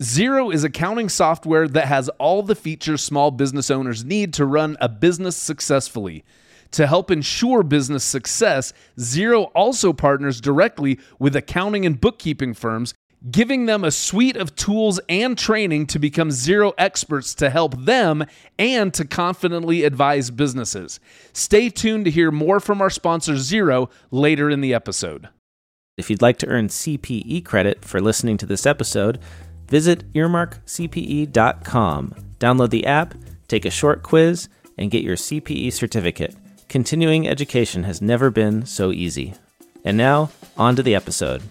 Xero is accounting software that has all the features small business owners need to run a business successfully. To help ensure business success, Xero also partners directly with accounting and bookkeeping firms, giving them a suite of tools and training to become Xero experts to help them and to confidently advise businesses. Stay tuned to hear more from our sponsor, Xero, later in the episode. If you'd like to earn CPE credit for listening to this episode, visit earmarkcpe.com. Download the app, take a short quiz, and get your CPE certificate. Continuing education has never been so easy. And now, on to the episode.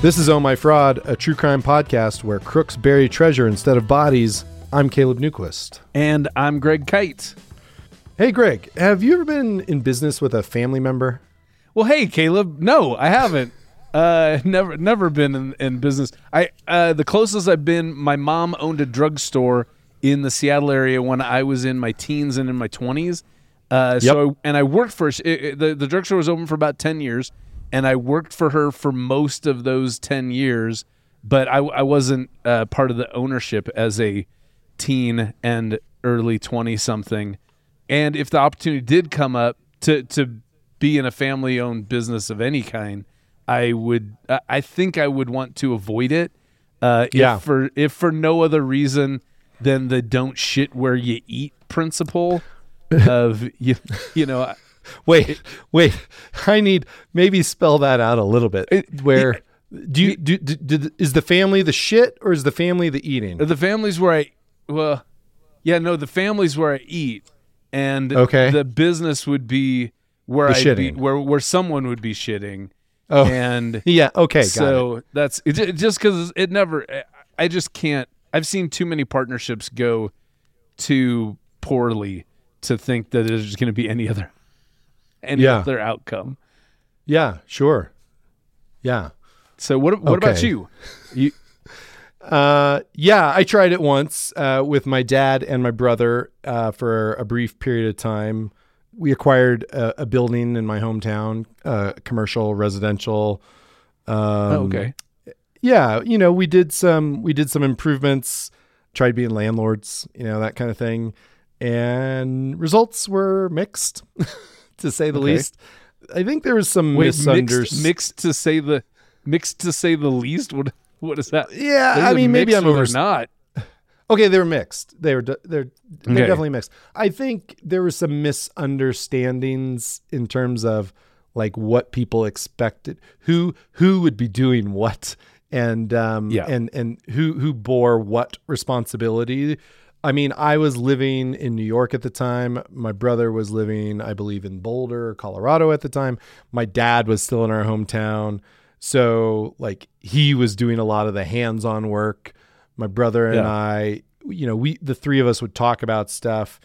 This is Oh My Fraud, a true crime podcast where crooks bury treasure instead of bodies. I'm Caleb Newquist. And I'm Greg Kyte. Hey, Greg, have you ever been in business with a family member? Well, hey, Caleb. No, I haven't. Uh, never, never been in, in business. I uh, the closest I've been. My mom owned a drugstore in the Seattle area when I was in my teens and in my twenties. Uh, so, and I worked for it, it, the the drugstore was open for about ten years, and I worked for her for most of those ten years. But I, I wasn't uh, part of the ownership as a teen and early twenty something. And if the opportunity did come up to to be in a family owned business of any kind, I would I- think I would want to avoid it. Uh, Yeah. If for if for no other reason than the don't shit where you eat principle of you you know Wait, wait. I need maybe spell that out a little bit. Where do you do, do, do? Is the family the shit or is the family the eating? the families where I well yeah no the families where I eat and Okay. the business would be where I be where where someone would be shitting Oh, and yeah. Okay, got it. so that's it, just because it never i just can't i've seen too many partnerships go too poorly to think that there's going to be any other any Yeah. other outcome Yeah, sure. Yeah. so what what about you you Uh, yeah, I tried it once uh, with my dad and my brother uh, for a brief period of time. We acquired a, a building in my hometown, uh, commercial, residential. Um, oh, okay Yeah, you know, we did some we did some improvements, tried being landlords, you know, that kind of thing, and results were mixed, to say the Okay. least. I think there was some wait misunderstanding. mixed, mixed to say the mixed to say the least what what is that Yeah, They're I mean, maybe I'm over. not Okay, they were mixed. They were de- they're they're Okay. definitely mixed. I think there were some misunderstandings in terms of like what people expected, who who would be doing what, and um Yeah. and and who who bore what responsibility. I mean, I was living in New York at the time. My brother was living, I believe, in Boulder, Colorado at the time. My dad was still in our hometown. So, like, he was doing a lot of the hands on work. My brother and Yeah. I, you know, we, the three of us would talk about stuff.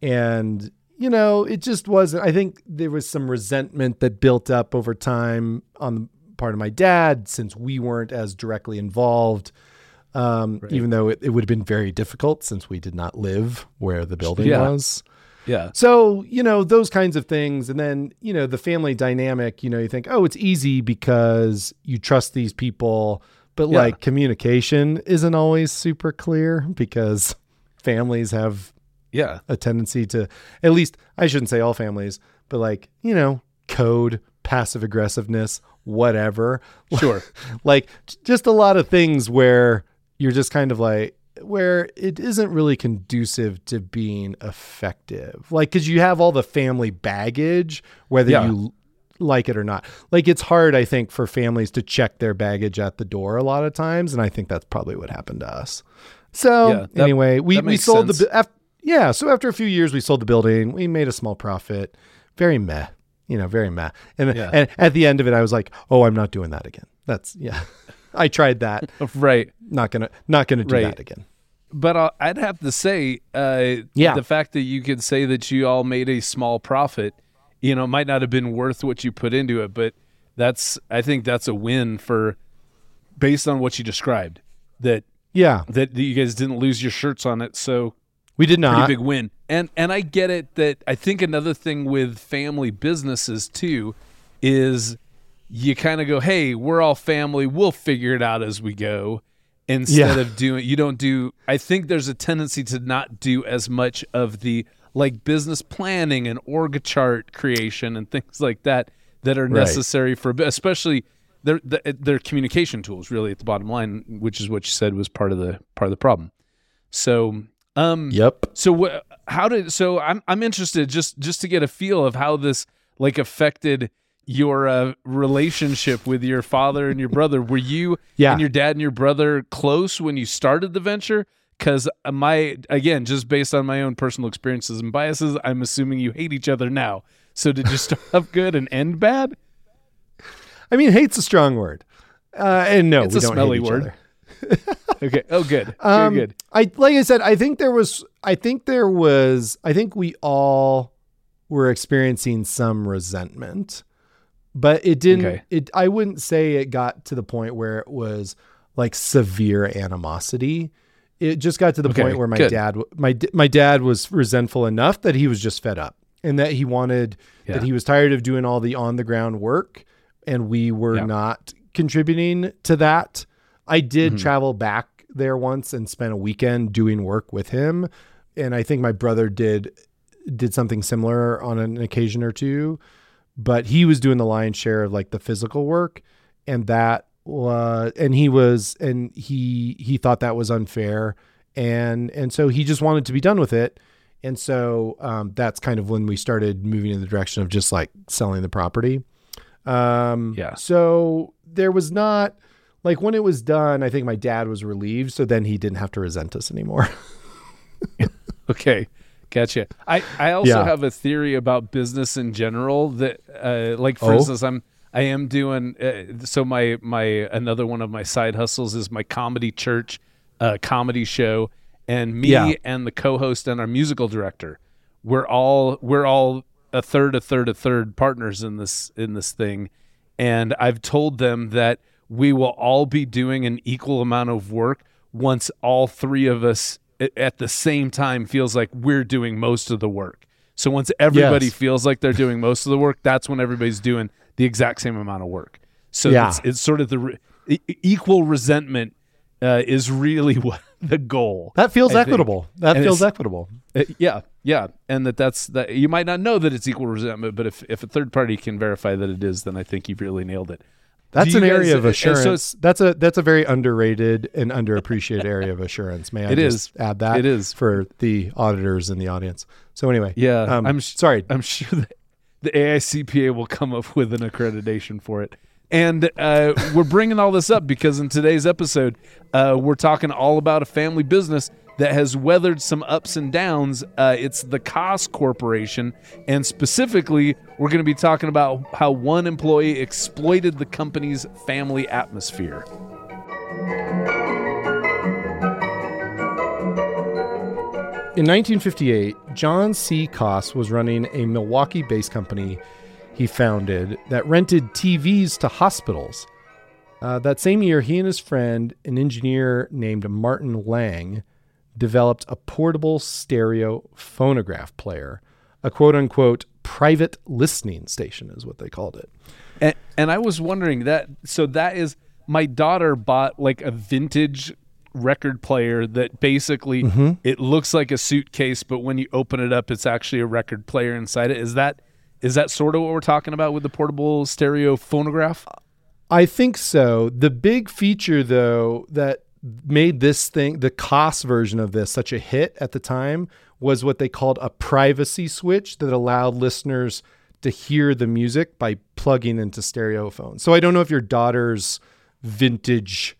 And, you know, it just wasn't, I think there was some resentment that built up over time on the part of my dad since we weren't as directly involved um, even though it, it would have been very difficult since we did not live where the building Yeah. was. Yeah So, you know, those kinds of things. And then, you know, the family dynamic, you know, you think, oh, it's easy because you trust these people. But Yeah. like communication isn't always super clear because families have yeah a tendency to, at least, I shouldn't say all families, but like, you know, code, passive aggressiveness, whatever. sure like just a lot of things where you're just kind of like where it isn't really conducive to being effective. Like because you have all the family baggage whether Yeah. you like it or not. Like it's hard i think for families to check their baggage at the door a lot of times and i think that's probably what happened to us. So Yeah, that- anyway we, we sold sense. the bu- af- yeah so after a few years we sold the building. We made a small profit. Very meh you know very meh. And, Yeah. and at the end of it i was like oh i'm not doing that again. That's yeah. I tried that. Right. Not gonna not gonna do Right. that again but uh, I'd have to say, uh, Yeah. the fact that you could say that you all made a small profit, you know, might not have been worth what you put into it, but that's I think that's a win for based on what you described that yeah that you guys didn't lose your shirts on it so We did not. pretty big win. And and I get it that I think another thing with family businesses too is you kind of go, "Hey, we're all family. We'll figure it out as we go." Instead Yeah. of doing you don't do I think there's a tendency to not do as much of the like business planning and org chart creation and things like that that are Right. necessary for especially their their communication tools really at the bottom line, which is what you said was part of the part of the problem. So, um Yep. so what? How did? So I'm I'm interested just just to get a feel of how this like affected your uh, relationship with your father and your brother. Were you Yeah. and your dad and your brother close when you started the venture? Because my again, just based on my own personal experiences and biases, I'm assuming you hate each other now. So did you start off good and end bad? I mean, hate's a strong word. Uh, and no, It's we a don't smelly word. Okay. Oh, good. Um, good. Good. I like I said, I think there was I think there was I think we all were experiencing some resentment. But it didn't Okay. it I wouldn't say it got to the point where it was like severe animosity. It just got to the Okay, point where my good. dad my my dad was resentful enough that he was just fed up and that he wanted Yeah. that he was tired of doing all the on the ground work and we were Yeah. not contributing to that. I did Mhm. travel back there once and spent a weekend doing work with him, and I think my brother did did something similar on an occasion or two, but he was doing the lion's share of like the physical work, and that was and he was and he he thought that was unfair, and and so he just wanted to be done with it. And so um, that's kind of when we started moving in the direction of just like selling the property. Um, Yeah. So there was not like when it was done, I think my dad was relieved. So then he didn't have to resent us anymore. Okay, gotcha. I I also Yeah. have a theory about business in general that, uh, like for Oh? instance, I'm I am doing uh, so my my another one of my side hustles is my comedy church, uh, comedy show, and me Yeah. and the co-host and our musical director, we're all we're all a third, a third, a third partners in this in this thing, and I've told them that we will all be doing an equal amount of work once all three of us at the same time feels like we're doing most of the work. So once everybody Yes. feels like they're doing most of the work, that's when everybody's doing the exact same amount of work. So Yeah. it's, it's sort of the re- equal resentment uh, is really what the goal. That feels I think. equitable. That And feels equitable. Uh, yeah, yeah, and that that's that. You might not know that it's equal resentment, but if if a third party can verify that it is, then I think you've really nailed it. That's an guys- area of so it's- assurance. that's a that's a very underrated and underappreciated area of assurance. May I It just is. add that? It is. for the auditors in the audience. So anyway, Yeah, um, I'm sh- sorry. I'm sure that the AICPA will come up with an accreditation for it. And uh, we're bringing all this up because in today's episode, uh, we're talking all about a family business that has weathered some ups and downs. Uh, it's the Koss Corporation. And specifically, we're going to be talking about how one employee exploited the company's family atmosphere. In 1958, John C. Koss was running a Milwaukee based company he founded that rented TVs to hospitals. Uh, that same year, he and his friend, an engineer named Martin Lang, developed a portable stereo phonograph player, a quote unquote private listening station, is what they called it. And, and I was wondering that. So that is my daughter bought like a vintage record player that basically Mm-hmm. it looks like a suitcase, but when you open it up, it's actually a record player inside it. Is that is that sort of what we're talking about with the portable stereo phonograph? I think so. The big feature, though, that made this thing, the Koss version of this, such a hit at the time was what they called a privacy switch that allowed listeners to hear the music by plugging into stereo phones. So I don't know if your daughter's vintage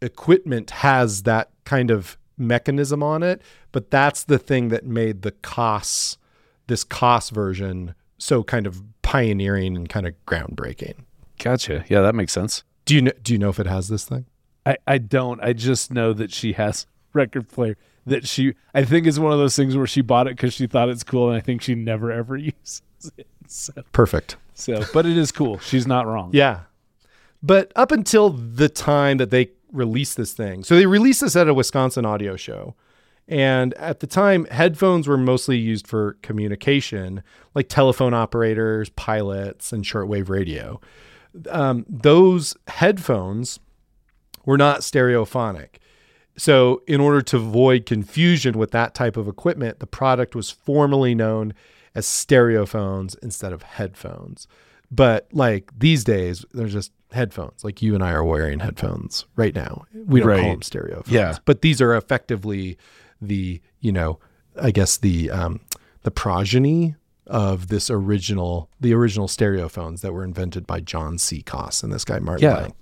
equipment has that kind of mechanism on it, but that's the thing that made the Koss, this Koss version, so kind of pioneering and kind of groundbreaking. Gotcha. Yeah, that makes sense. Do you know, do you know if it has this thing? I, I don't. I just know that she has record player that she I think is one of those things where she bought it because she thought it's cool and I think she never ever uses it. So Perfect. so but it is cool. She's not wrong. Yeah. But up until the time that they released this thing, so they released this at a Wisconsin audio show, And at the time, headphones were mostly used for communication, like telephone operators, pilots, and shortwave radio. Um, those headphones were not stereophonic. So, in order to avoid confusion with that type of equipment, the product was formally known as stereophones instead of headphones. But like these days, they're just headphones. Like you and I are wearing headphones right now. We don't call them stereophones. Yeah. But these are effectively the, you know, I guess the um the progeny of this original the original stereophones that were invented by John C. Koss and this guy Martin Yeah. Lang.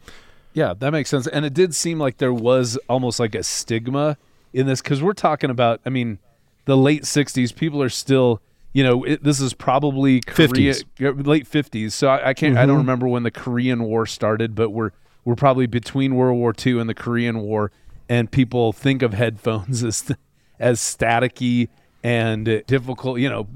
Yeah, that makes sense. And it did seem like there was almost like a stigma in this because we're talking about, I mean, the late 60s, people are still, you know, it, this is probably Korea, 50s. yeah, late 50s. So I, I can't, I don't mm-hmm. remember when the Korean War started, but we're, we're probably between World War II and the Korean War. And people think of headphones as, as staticky and difficult, you know,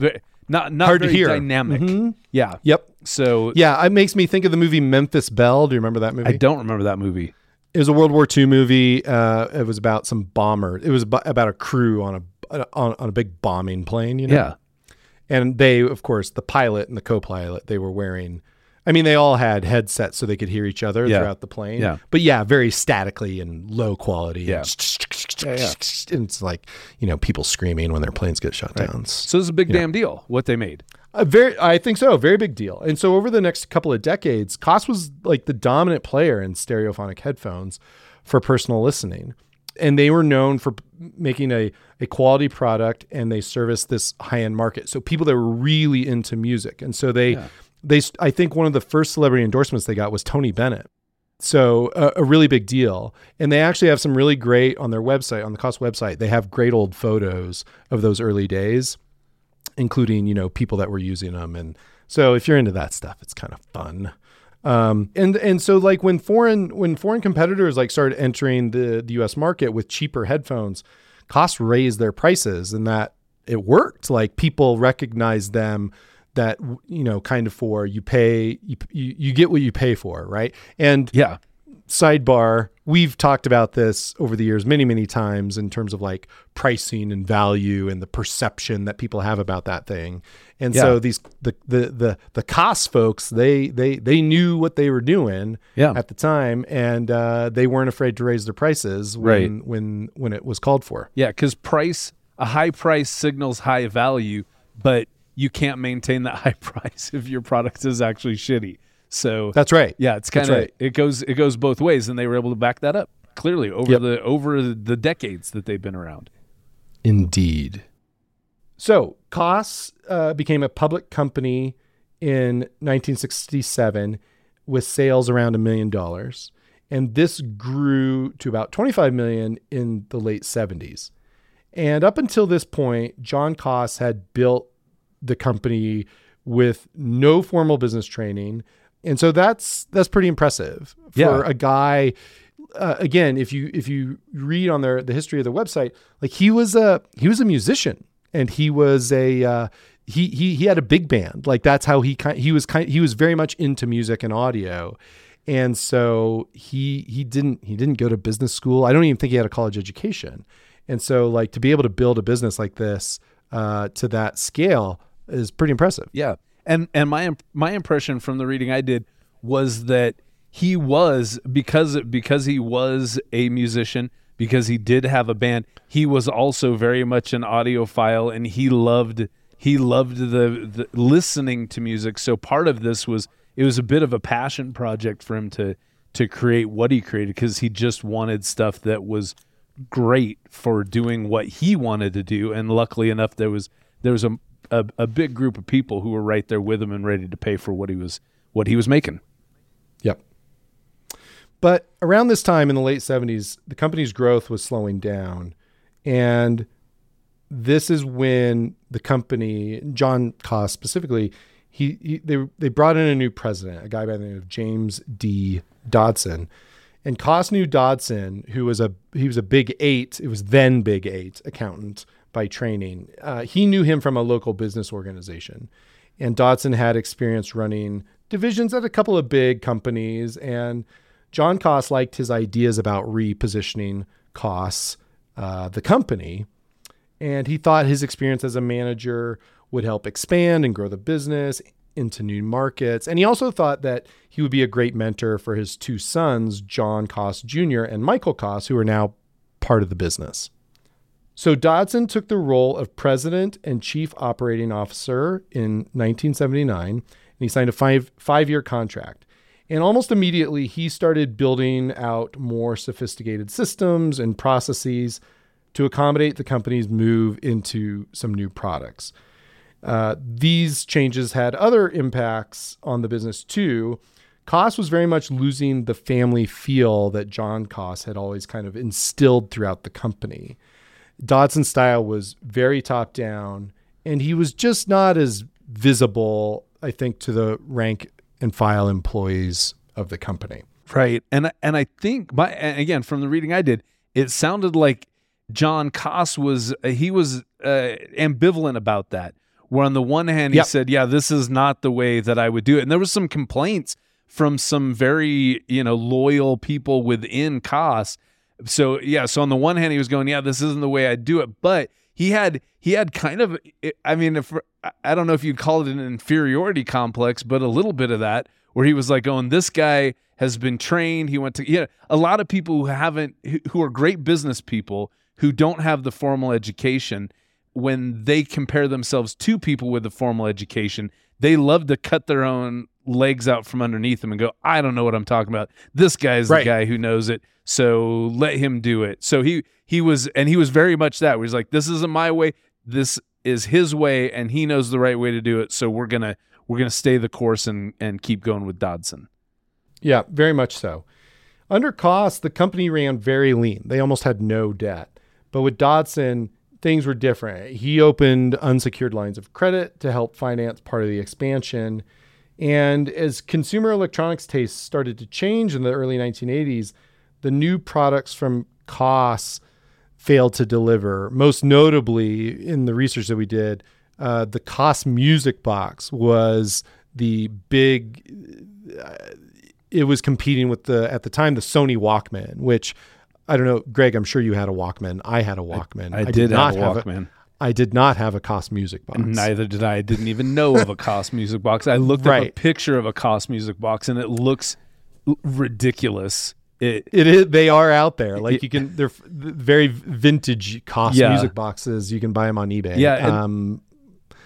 not, not Hard to very hear. dynamic. Yeah. Yep. So Yeah, it makes me think of the movie Memphis Belle. Do you remember that movie? I don't remember that movie. It was a World War II movie. Uh, it was about some bomber. It was about a crew on a on, on a big bombing plane. You know. Yeah. And they, of course, the pilot and the co-pilot, they were wearing. I mean, they all had headsets so they could hear each other Yeah. throughout the plane. Yeah. But yeah, very statically and low quality. Yeah. And, and it's like you know people screaming when their planes get shut down. So it's a big damn deal what they made. A very, I think so. Very big deal. And so over the next couple of decades, Koss was like the dominant player in stereophonic headphones for personal listening, and they were known for making a a quality product, and they serviced this high end market. So people that were really into music, and so they they I think one of the first celebrity endorsements they got was Tony Bennett. So a, a really big deal, and they actually have some really great on their website on the Koss website. They have great old photos of those early days including you know people that were using them and so if you're into that stuff it's kind of fun um, and and so like when foreign when foreign competitors like started entering the the US market with cheaper headphones Koss raised their prices and that it worked like people recognized them that you know kind of for you pay you, you, you get what you pay for right? And Yeah. sidebar we've talked about this over the years many many times in terms of like pricing and value and the perception that people have about that thing. And so these the the the the Koss folks they they they knew what they were doing Yeah. at the time and uh, they weren't afraid to raise their prices when when when it was called for. Yeah, because price, a high price signals high value, but you can't maintain that high price if your product is actually shitty. So that's right yeah, it's kind of right. it goes it goes both ways, and they were able to back that up clearly over Yep. the over the decades that they've been around. Indeed. So, Koss uh, became a public company in 1967 with sales around a million dollars, and this grew to about 25 million in the late 70s. And up until this point, John Koss had built the company with no formal business training, and so that's that's pretty impressive for Yeah. a guy uh, again, if you if you read on their the history of the website, like he was a he was a musician and he was a uh, he he he had a big band. Like that's how he kind he was kind he was very much into music and audio. And so he he didn't he didn't go to business school. I don't even think he had a college education. And so like to be able to build a business like this uh, to that scale is pretty impressive. Yeah, and and my my impression from the reading I did was that he was because because he was a musician because he did have a band. He was also very much an audiophile, and he loved he loved the, the listening to music. So part of this was it was a bit of a passion project for him to to create what he created because he just wanted stuff that was great for doing what he wanted to do and luckily enough there was there was a, a a big group of people who were right there with him and ready to pay for what he was what he was making Yep. But around this time in the late 70s, the company's growth was slowing down. And this is when the company, John Koss specifically, he, he they, they brought in a new president, a guy by the name of James D. Dodson. And Koss knew Dodson, who was a he was a big eight, it was then big eight accountant by training. Uh, he knew him from a local business organization. And Dodson had experience running divisions at a couple of big companies. And John Koss liked his ideas about repositioning Koss, uh, the company. And he thought his experience as a manager would help expand and grow the business into new markets. And he also thought that he would be a great mentor for his two sons, John Koss Jr. and Michael Koss, who are now part of the business. So Dodson took the role of president and chief operating officer in 1979, and he signed a five five year contract. And almost immediately, he started building out more sophisticated systems and processes to accommodate the company's move into some new products. Uh, these changes had other impacts on the business too. Koss was very much losing the family feel that John Koss had always kind of instilled throughout the company. Dodson's style was very top down, and he was just not as visible, I think, to the rank and file employees of the company. Right. And and I think my and again from the reading I did, it sounded like John Koss was he was uh, ambivalent about that. Where on the one hand Yep. he said, "Yeah, this is not the way that I would do it," and there was some complaints from some very you know loyal people within Koss. So yeah, so on the one hand he was going, "Yeah, this isn't the way I do it," but he had he had kind of I mean, if I don't know if you'd call it an inferiority complex, but a little bit of that where he was like, "going, this guy has been trained. He went to yeah." A lot of people who haven't who- are great business people who don't have the formal education when they compare themselves to people with a formal education, they love to cut their own legs out from underneath them and go, I don't know what I'm talking about. This guy's Right. the guy who knows it. So let him do it. So he he was and he was very much that. Where he's like, This isn't my way. This is his way and he knows the right way to do it. So we're gonna we're gonna stay the course and and keep going with Dodson. Yeah, very much so. Under Koss, the company ran very lean. They almost had no debt. But with Dodson, things were different. He opened unsecured lines of credit to help finance part of the expansion. And as consumer electronics tastes started to change in the early 1980s, the new products from Koss failed to deliver. Most notably, in the research that we did, uh, the Koss Music Box was the big it was competing with the at the time the Sony Walkman, which I don't know, Greg. I'm sure you had a Walkman. I had a Walkman. I, did, not have a Walkman. I did not have a Koss Music Box. Neither did I. I didn't even know of a Koss music box. I looked up a picture of a Koss music box and it looks ridiculous. It It is. They are out there. Like you can. They're very vintage Koss Yeah. music boxes. You can buy them on eBay. Yeah, and- Um,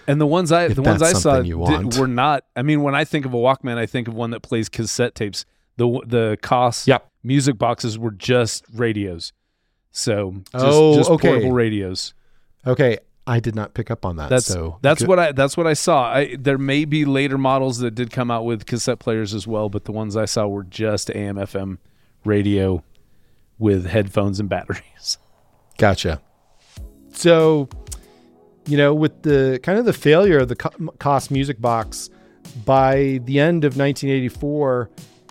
and the ones I the ones I saw did- were not. I mean, when I think of a Walkman, I think of one that plays cassette tapes. The the Koss Yep. music boxes were just radios. So just, Oh, just okay. portable radios. Okay. I did not pick up on that. That's so that's good- what I that's what I saw. I, there may be later models that did come out with cassette players as well, but the ones I saw were just AM FM radio with headphones and batteries. Gotcha. So, you know, with the kind of the failure of the Koss Music Box, by the end of 1984,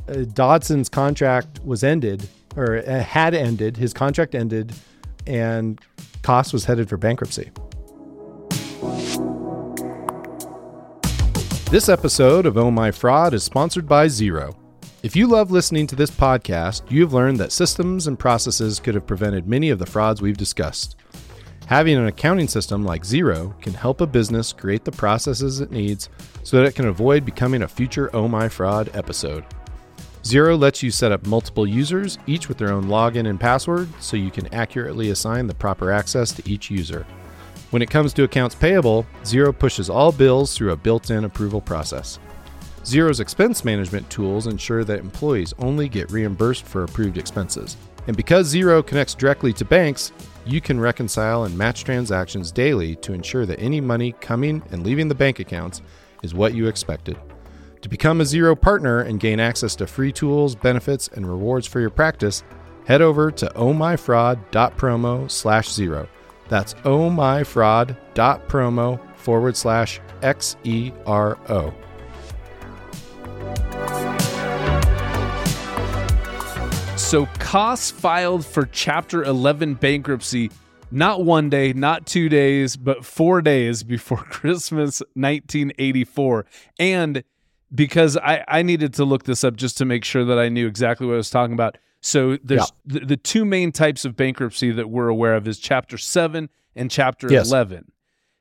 uh, Dodson's contract was ended, or uh, had ended. His contract ended, and Koss was headed for bankruptcy. This episode of Oh My Fraud is sponsored by Xero. If you love listening to this podcast, you have learned that systems and processes could have prevented many of the frauds we've discussed. Having an accounting system like Xero can help a business create the processes it needs so that it can avoid becoming a future Oh My Fraud episode. Xero lets you set up multiple users, each with their own login and password, so you can accurately assign the proper access to each user. When it comes to accounts payable, Xero pushes all bills through a built in approval process. Xero's expense management tools ensure that employees only get reimbursed for approved expenses. And because Xero connects directly to banks, you can reconcile and match transactions daily to ensure that any money coming and leaving the bank accounts is what you expected. To become a Xero partner and gain access to free tools, benefits, and rewards for your practice, head over to ohmyfraud.promo slash zero. That's ohmyfraud.promo forward slash X-E-R-O. So Koss filed for Chapter 11 bankruptcy not one day, not two days, but four days before Christmas 1984. And because I, I needed to look this up just to make sure that I knew exactly what I was talking about. So there's the, the two main types of bankruptcy that we're aware of is Chapter Seven and Chapter Yes. Eleven.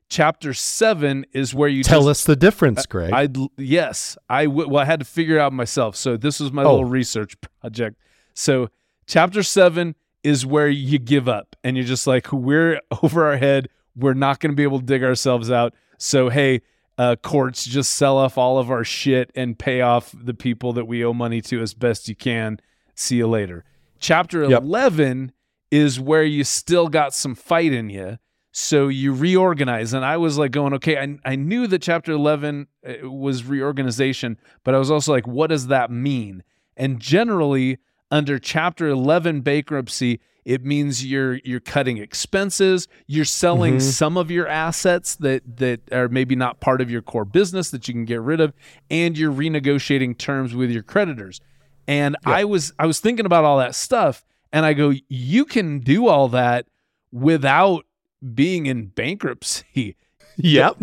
Chapter Seven is where you Tell just, us the difference, Greg. I yes, I w- well I had to figure it out myself. So this was my Oh. little research project. So chapter 7 is where you give up and you're just like we're over our head. We're not going to be able to dig ourselves out. So hey, uh, courts just sell off all of our shit and pay off the people that we owe money to as best you can. See you later. Chapter Yep. 11 is where you still got some fight in you. So you reorganize. And I was like going, okay, I, I knew that chapter 11 uh, was reorganization, but I was also like, what does that mean? And generally, under chapter 11 bankruptcy, it means you're you're cutting expenses, you're selling Mhm. some of your assets that that are maybe not part of your core business that you can get rid of, and you're renegotiating terms with your creditors. And I was I was thinking about all that stuff, and I go, you can do all that without being in bankruptcy. yep.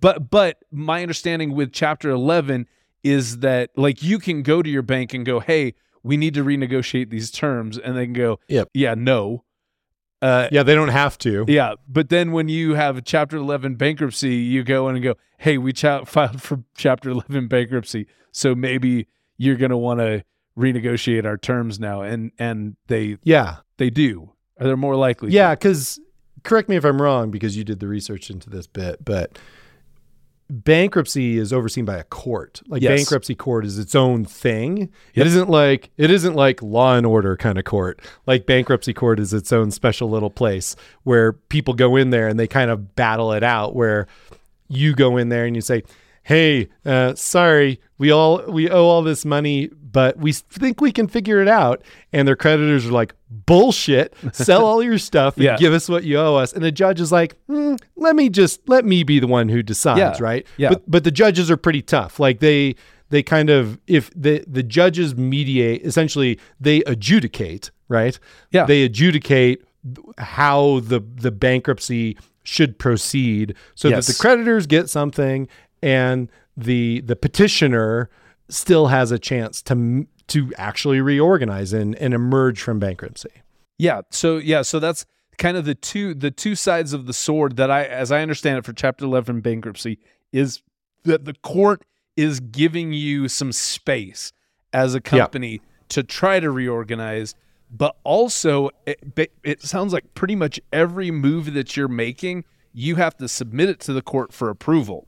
But but my understanding with chapter 11 is that like you can go to your bank and go hey we need to renegotiate these terms and they can go Yep. yeah no uh Yeah, they don't have to. yeah but then when you have a chapter 11 bankruptcy you go in and go hey we cha- filed for chapter 11 bankruptcy so maybe you're going to want to renegotiate our terms now and and they Yeah. they do or they're more likely. Yeah, because correct me if I'm wrong because you did the research into this bit, but bankruptcy is overseen by a court. Like Yes. bankruptcy court is its own thing. Yep. It isn't like it isn't like law and order kind of court. Like bankruptcy court is its own special little place where people go in there and they kind of battle it out where you go in there and you say, "Hey, uh, sorry, we all we owe all this money, but we think we can figure it out." And their creditors are like, "Bullshit! Sell all your stuff and Yeah. give us what you owe us." And the judge is like, "Hmm, "Let me just let me be the one who decides, Yeah. right?" Yeah. But but the judges are pretty tough. Like they they kind of if the the judges mediate, essentially they adjudicate, right? Yeah. They adjudicate how the the bankruptcy should proceed so Yes. that the creditors get something and the the petitioner still has a chance to to actually reorganize and, and emerge from bankruptcy. Yeah. So yeah, so that's kind of the two the two sides of the sword that I as I understand it for chapter 11 bankruptcy is that the court is giving you some space as a company to try to reorganize but also it, it sounds like pretty much every move that you're making you have to submit it to the court for approval.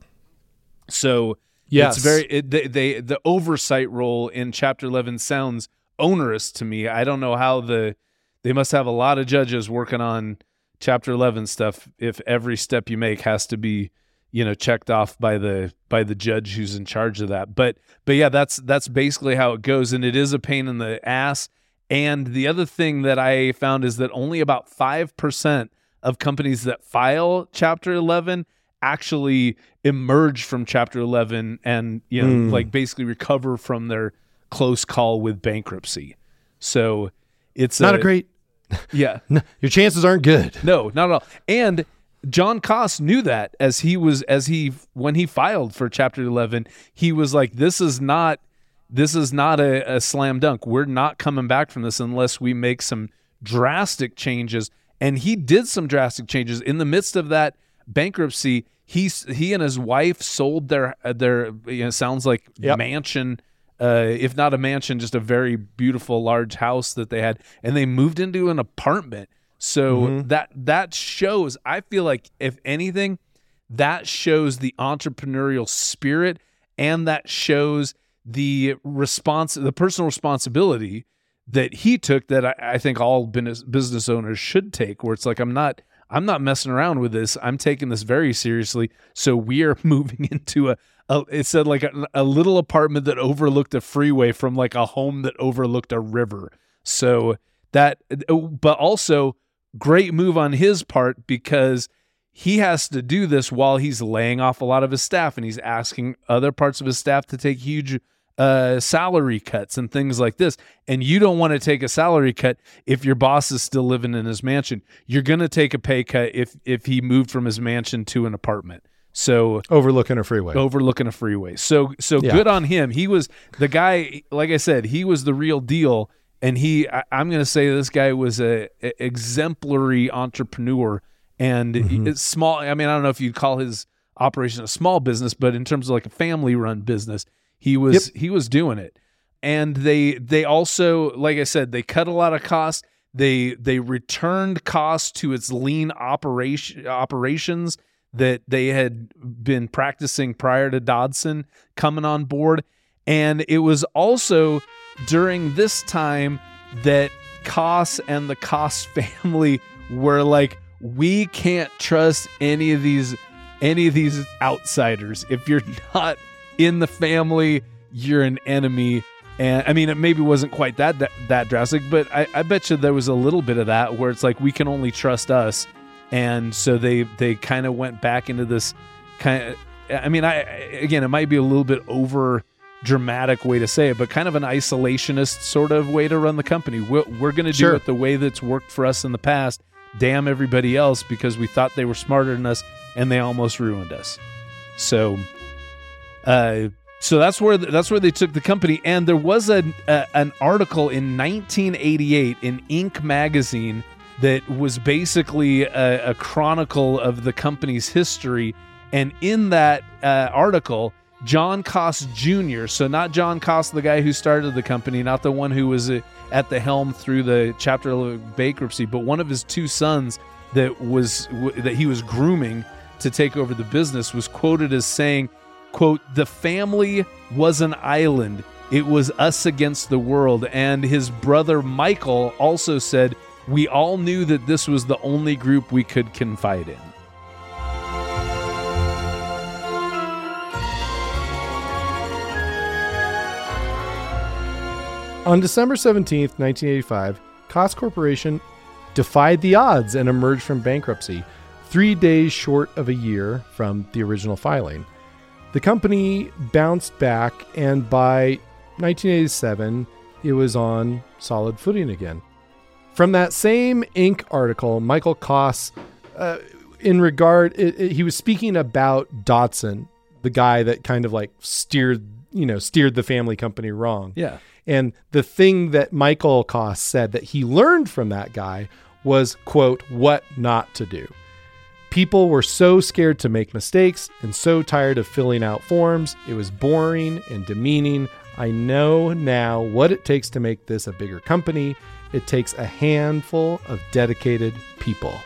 So Yes. it's very it, they, they the oversight role in chapter 11 sounds onerous to me. I don't know how the they must have a lot of judges working on chapter 11 stuff if every step you make has to be you know checked off by the by the judge who's in charge of that but but yeah that's that's basically how it goes and it is a pain in the ass and the other thing that i found is that only about 5% of companies that file chapter 11 actually emerge from chapter 11 and you know Hmm. like basically recover from their close call with bankruptcy so it's Not a great yeah your chances aren't good. no, not at all. And John Koss knew that as he was as he when he filed for Chapter Eleven, he was like, "This is not this is not a, a slam dunk. We're not coming back from this unless we make some drastic changes." And he did some drastic changes in the midst of that bankruptcy. He he and his wife sold their their you know sounds like Yep. mansion uh, if not a mansion, just a very beautiful large house that they had, and they moved into an apartment. So that that shows. I feel like if anything, that shows the entrepreneurial spirit, and that shows the response, the personal responsibility that he took. That I, I think all business business owners should take. Where it's like I'm not. I'm not messing around with this. I'm taking this very seriously. So we are moving into a, a it said like a, a little apartment that overlooked a freeway from like a home that overlooked a river. So that, oh, but also great move on his part because he has to do this while he's laying off a lot of his staff and he's asking other parts of his staff to take huge uh, salary cuts and things like this. And you don't want to take a salary cut if your boss is still living in his mansion. You're going to take a pay cut if if he moved from his mansion to an apartment. So Overlooking a freeway. overlooking a freeway. So so Yeah. good on him. He was the guy. Like I said, he was the real deal. and he I, I'm going to say this guy was a, a exemplary entrepreneur and it's small. I mean, I don't know if you'd call his operation a small business, but in terms of like a family run business, he was he was doing it. And they they also, like I said, they cut a lot of costs. They they returned Koss to its lean operation operations that they had been practicing prior to Dodson coming on board. And it was also during this time that Koss and the Koss family were like, we can't trust any of these any of these outsiders. If you're not in the family, you're an enemy. And I mean, it maybe wasn't quite that that, that drastic, but I, I bet you there was a little bit of that where it's like we can only trust us, and so they they kind of went back into this kind of. I mean, I again, it might be a little bit over dramatic way to say it, but kind of an isolationist sort of way to run the company. We're, we're going to do Sure. it the way that's worked for us in the past. Damn everybody else because we thought they were smarter than us and they almost ruined us. So, uh, so that's where that's where they took the company. And there was a, a an article in 1988 in Inc. magazine that was basically a, a chronicle of the company's history. And in that uh, article, John Koss Jr., so not John Koss, the guy who started the company, not the one who was uh, at the helm through the chapter 11 bankruptcy, but one of his two sons that was w- that he was grooming to take over the business was quoted as saying, quote, the family was an island. It was us against the world. And his brother Michael also said, we all knew that this was the only group we could confide in. On December 17th, 1985, Koss Corporation defied the odds and emerged from bankruptcy, three days short of a year from the original filing. The company bounced back, and by 1987, it was on solid footing again. From that same Inc. article, Michael Koss, uh, in regard, it, it- he was speaking about Dodson, the guy that kind of like steered, you know, steered the family company wrong. Yeah. And the thing that Michael Koss said that he learned from that guy was, quote, what not to do. People were so scared to make mistakes and so tired of filling out forms. It was boring and demeaning. I know now what it takes to make this a bigger company. It takes a handful of dedicated people.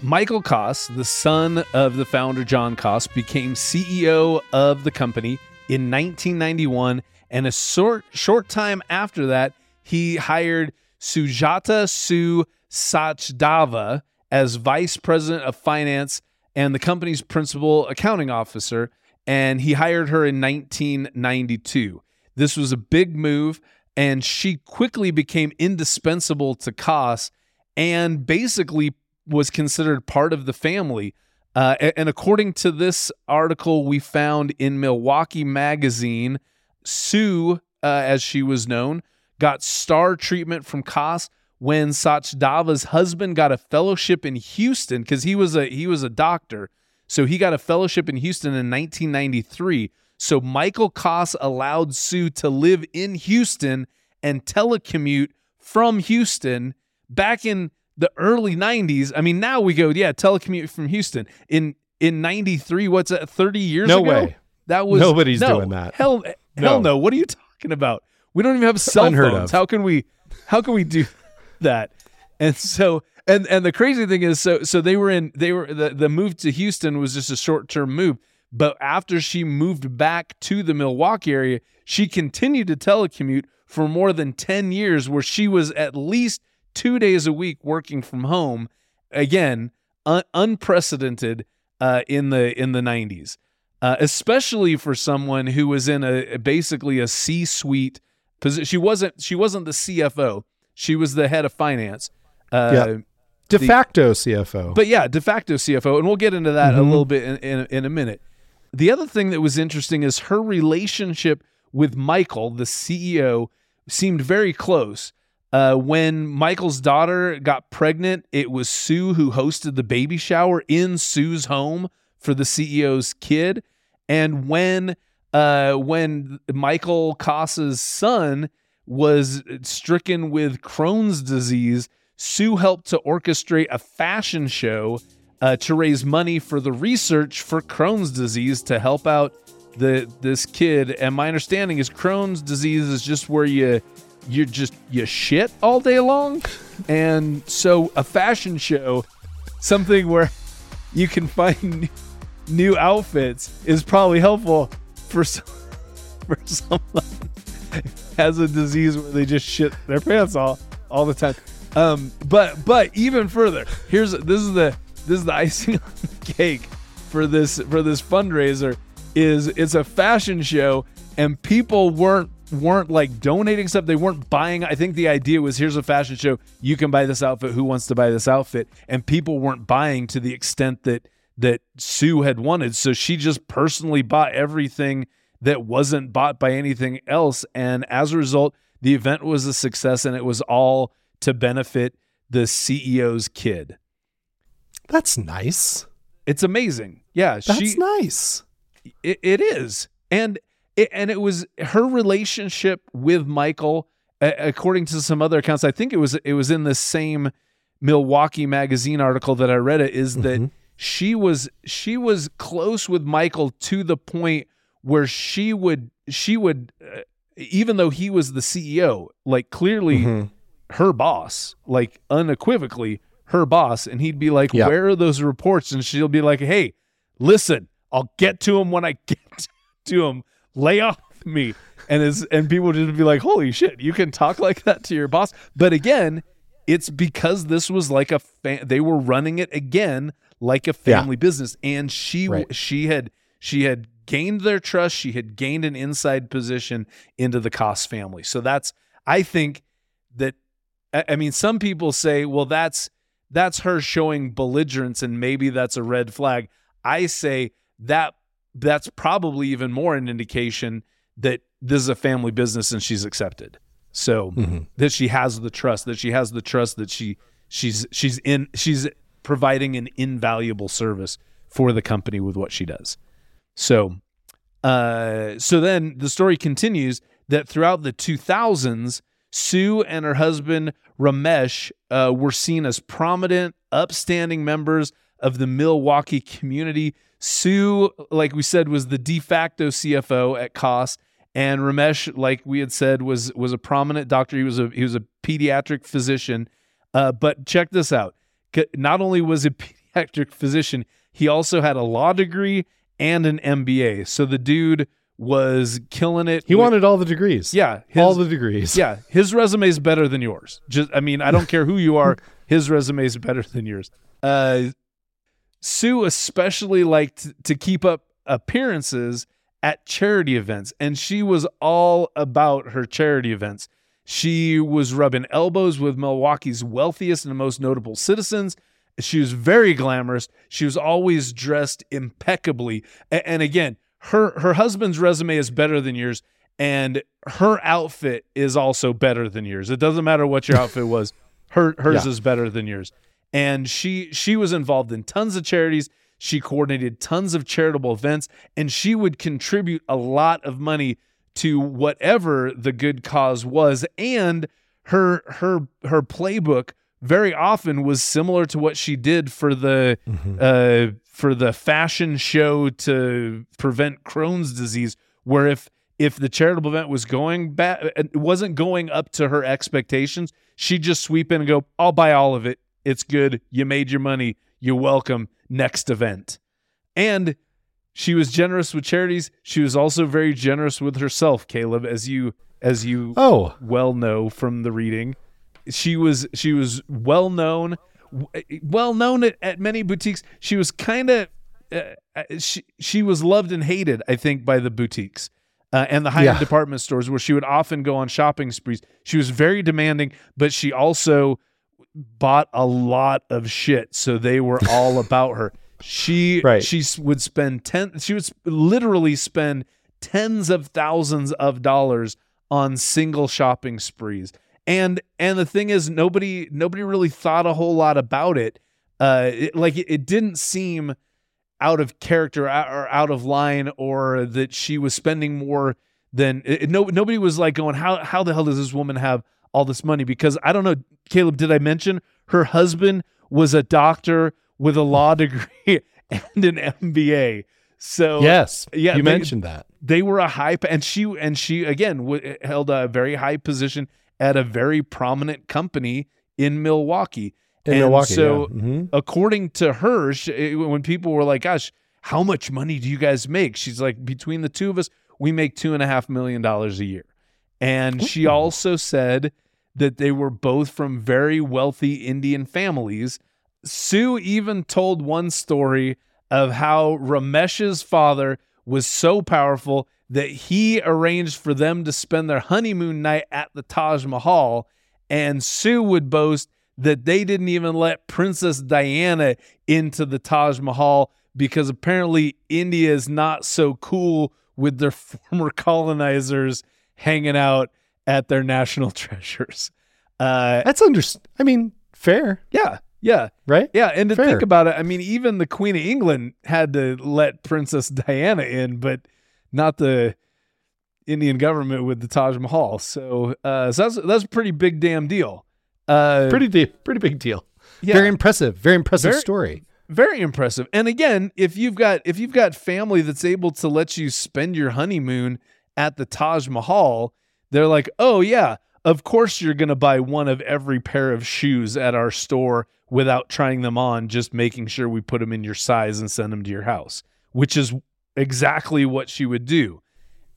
Michael Koss, the son of the founder John Koss, became CEO of the company in 1991, and a short short time after that, he hired Sujata Sue Sachdeva as vice president of finance and the company's principal accounting officer, and he hired her in 1992. This was a big move, and she quickly became indispensable to Koss and basically was considered part of the family. Uh, a- and according to this article we found in Milwaukee Magazine, Sue, uh, as she was known, got star treatment from Koss when Sachdeva's husband got a fellowship in Houston because he was a he was a doctor. So he got a fellowship in Houston in 1993. So Michael Koss allowed Sue to live in Houston and telecommute from Houston back in the early 90s. I mean, now we go, yeah, telecommute from Houston. In in 93, what's that, 30 years No ago? way. That was Nobody's no, doing that. Hell hell no. What are you talking about? We don't even have cell Unheard phones. of. How can we how can we do that? And so and and the crazy thing is so so they were in they were the, the move to Houston was just a short-term move. But after she moved back to the Milwaukee area, she continued to telecommute for more than 10 years where she was at least 2 days a week working from home. Again, un- unprecedented uh, in the in the 90s. Uh, especially for someone who was in a basically a C-suite position. She wasn't she wasn't the CFO. She was the head of finance. Uh, Yeah. De The- facto CFO. but yeah, de facto CFO, and we'll get into that a Mhm. little bit in, in, in a minute. The other thing that was interesting is her relationship with Michael, the CEO, seemed very close. Uh, when Michael's daughter got pregnant, it was Sue who hosted the baby shower in Sue's home for the CEO's kid. And when uh, when Michael Koss's son was stricken with Crohn's disease, Sue helped to orchestrate a fashion show uh, to raise money for the research for Crohn's disease to help out the this kid. And my understanding is Crohn's disease is just where you you just you shit all day long, and so a fashion show, something where you can find new outfits, is probably helpful for some, for someone has a disease where they just shit their pants all all the time. Um, but but even further, here's this is the this is the icing on the cake for this for this fundraiser is it's a fashion show and people weren't weren't like donating stuff. They weren't buying. I think the idea was here's a fashion show. You can buy this outfit. Who wants to buy this outfit? And people weren't buying to the extent that that sue had wanted. So she just personally bought everything that wasn't bought by anything else. And as a result the event was a success and it was all to benefit the ceo's kid. That's nice. it's amazing. Yeah That's she nice. it, it is. And it, and it was her relationship with michael a- according to some other accounts i think it was it was in the same milwaukee magazine article that i read it is that Mhm. she was she was close with michael to the point where she would she would uh, even though he was the ceo like clearly Mhm. her boss, like unequivocally her boss, and he'd be like, Yeah. "Where are those reports?" And she'll be like, "Hey, listen, I'll get to him when I get to him. Lay off me." And it's and people just be like, "Holy shit, you can talk like that to your boss?" But again, it's because this was like a fa- they were running it again like a Yeah. family business, and she Right. she had she had gained their trust. She had gained an inside position into the Koss family. So that's I think that I mean, some people say, well, that's that's her showing belligerence, and maybe that's a red flag. I say that that's probably even more an indication that this is a family business and she's accepted. So Mhm. that she has the trust, that she has the trust that she she's she's in she's providing an invaluable service for the company with what she does. So uh so then the story continues that throughout the 2000s Sue and her husband Ramesh uh, were seen as prominent, upstanding members of the Milwaukee community. Sue, like we said, was the de facto CFO at Koss, and Ramesh, like we had said, was was a prominent doctor. He was a he was a pediatric physician. Uh, but check this out: not only was a pediatric physician, he also had a law degree and an MBA. So the dude was killing it. He with- wanted all the degrees. yeah, his, all the degrees. yeah, his resume is better than yours. Just, I mean, I don't care who you are. His resume is better than yours. Uh, Sue especially liked to keep up appearances at charity events, and she was all about her charity events. She was rubbing elbows with Milwaukee's wealthiest and most notable citizens. She was very glamorous. She was always dressed impeccably. And again, her her husband's resume is better than yours, and her outfit is also better than yours. It doesn't matter what your outfit was. Her hers Yeah. is better than yours. And she she was involved in tons of charities. She coordinated tons of charitable events, and she would contribute a lot of money to whatever the good cause was. And her her her playbook very often was similar to what she did for the uh, for the fashion show to prevent Crohn's disease, where if if the charitable event was going bad, it wasn't going up to her expectations, she'd just sweep in and go, "I'll buy all of it. It's good. You made your money. You're welcome. Next event." And she was generous with charities. She was also very generous with herself, Caleb, as you as you Oh, well know from the reading. She was she was well known, well known at, at many boutiques. She was kind of uh, she she was loved and hated, I think, by the boutiques uh, and the high end Yeah. department stores, where she would often go on shopping sprees. She was very demanding, but she also bought a lot of shit, so they were all about her. She Right. she would spend ten. She would literally spend tens of thousands of dollars on single shopping sprees. And and the thing is, nobody nobody really thought a whole lot about it. Uh, it, like it, it didn't seem out of character or out of line, or that she was spending more than it, no nobody was like going how how the hell does this woman have all this money? Because I don't know, Caleb, did I mention her husband was a doctor with a law degree and an MBA? So yes, yeah, you they- mentioned that. they were a high and she and she again w- held a very high position at a very prominent company in Milwaukee. In and Milwaukee, so yeah. Mhm. according to her, she, when people were like, "Gosh, how much money do you guys make?" She's like, "Between the two of us, we make two and a half million dollars a year." And she also said that they were both from very wealthy Indian families. Sue even told one story of how Ramesh's father was so powerful that he arranged for them to spend their honeymoon night at the Taj Mahal. And Sue would boast that they didn't even let Princess Diana into the Taj Mahal because apparently India is not so cool with their former colonizers hanging out at their national treasures. Uh, That's under. I mean, fair, yeah, yeah. right? Yeah, and to Fair. think about it, I mean, even the Queen of England had to let Princess Diana in, but not the Indian government with the Taj Mahal. So, uh, so that's that's a pretty big damn deal. Uh, Pretty deep, pretty big deal. yeah, Very impressive. Very impressive Very- story. very impressive. And again, if you've got if you've got family that's able to let you spend your honeymoon at the Taj Mahal, they're like, "Oh yeah, of course you're going to buy one of every pair of shoes at our store without trying them on, just making sure we put them in your size and send them to your house." Which is exactly what she would do.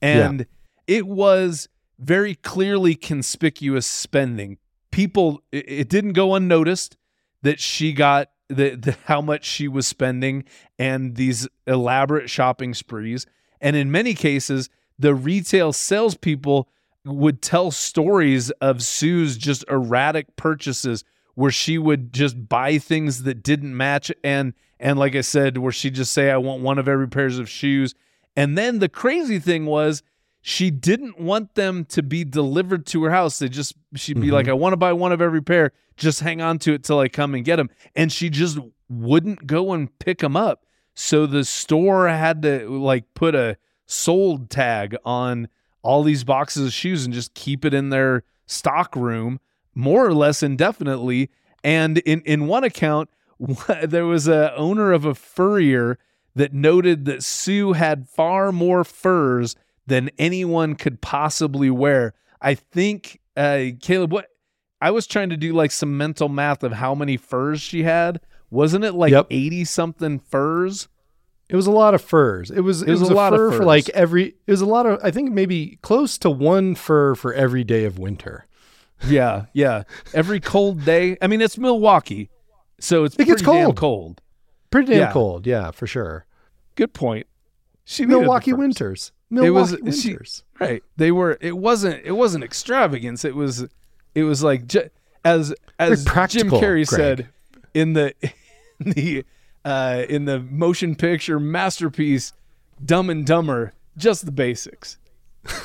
And it was very clearly conspicuous spending. People it, it didn't go unnoticed that she got the, the how much she was spending and these elaborate shopping sprees. And in many cases, the retail salespeople would tell stories of Sue's just erratic purchases where she would just buy things that didn't match and and like I said, where she'd just say, I want one of every pairs of shoes. And then the crazy thing was she didn't want them to be delivered to her house. They just she'd be Mhm. like, I want to buy one of every pair. Just hang on to it till I come and get them. And she just wouldn't go and pick them up. So the store had to like put a sold tag on all these boxes of shoes and just keep it in their stock room more or less indefinitely. And in in one account, there was a owner of a furrier that noted that Sue had far more furs than anyone could possibly wear. I think, uh, Caleb, what I was trying to do like some mental math of how many furs she had. Wasn't it like Yep. 80 something furs? It was a lot of furs. It was it, was was, a lot of fur for like every. It was a lot of. I think maybe close to one fur for every day of winter. Yeah, yeah. Every cold day. I mean, it's Milwaukee, so it's It gets pretty damn cold. cold. Pretty damn Yeah. cold. Yeah, for sure. Good point. She Milwaukee winters. It was- Milwaukee she- winters. Right. They were. It wasn't. It wasn't extravagance. It was. It was like as as Jim Carrey Greg. said in the in the uh, in the motion picture masterpiece Dumb and Dumber. Just the basics.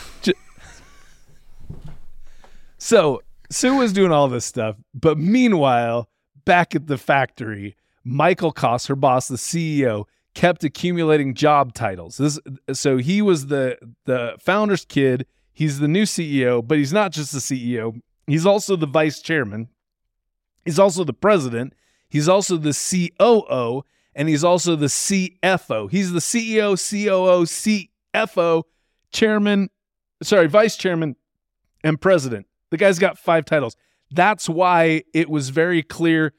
So Sue was doing all this stuff, but meanwhile, back at the factory, Michael Koss, her boss, the CEO, kept accumulating job titles. This so he was the the founder's kid. He's the new CEO, but he's not just the CEO. He's also the vice chairman. He's also the president. He's also the COO, and he's also the CFO. He's the CEO, COO, CFO, chairman, sorry, vice chairman, and president. The guy's got five titles. That's why it was very clear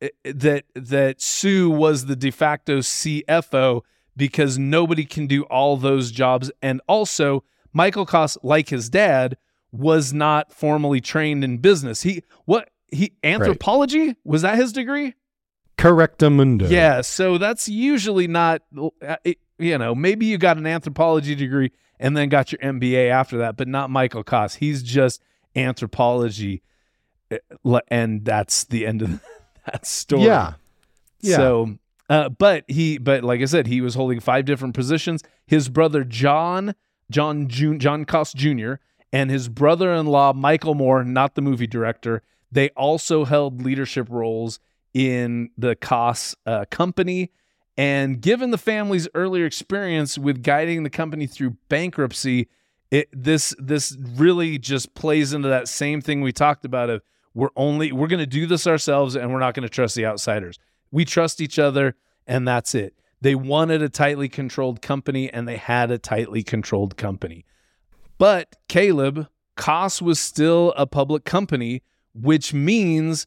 eh, that that Sue was the de facto CFO because nobody can do all those jobs. And also, Michael Koss, like his dad, was not formally trained in business. He what he anthropology was that his degree? Correctamundo. Yeah, so that's usually not, uh, you know, maybe you got an anthropology degree and then got your MBA after that, but not Michael Koss. He's just anthropology, uh, and that's the end of that story. Yeah. Yeah. So, uh, but he, but like I said, he was holding five different positions. His brother John, John Jun, John Koss Jr. and his brother-in-law Michael Moore, not the movie director, they also held leadership roles in the Koss uh, company. And given the family's earlier experience with guiding the company through bankruptcy, it, this this really just plays into that same thing we talked about of we're only we're going to do this ourselves and we're not going to trust the outsiders. We trust each other and that's it. They wanted a tightly controlled company and they had a tightly controlled company. But Caleb, Koss was still a public company, which means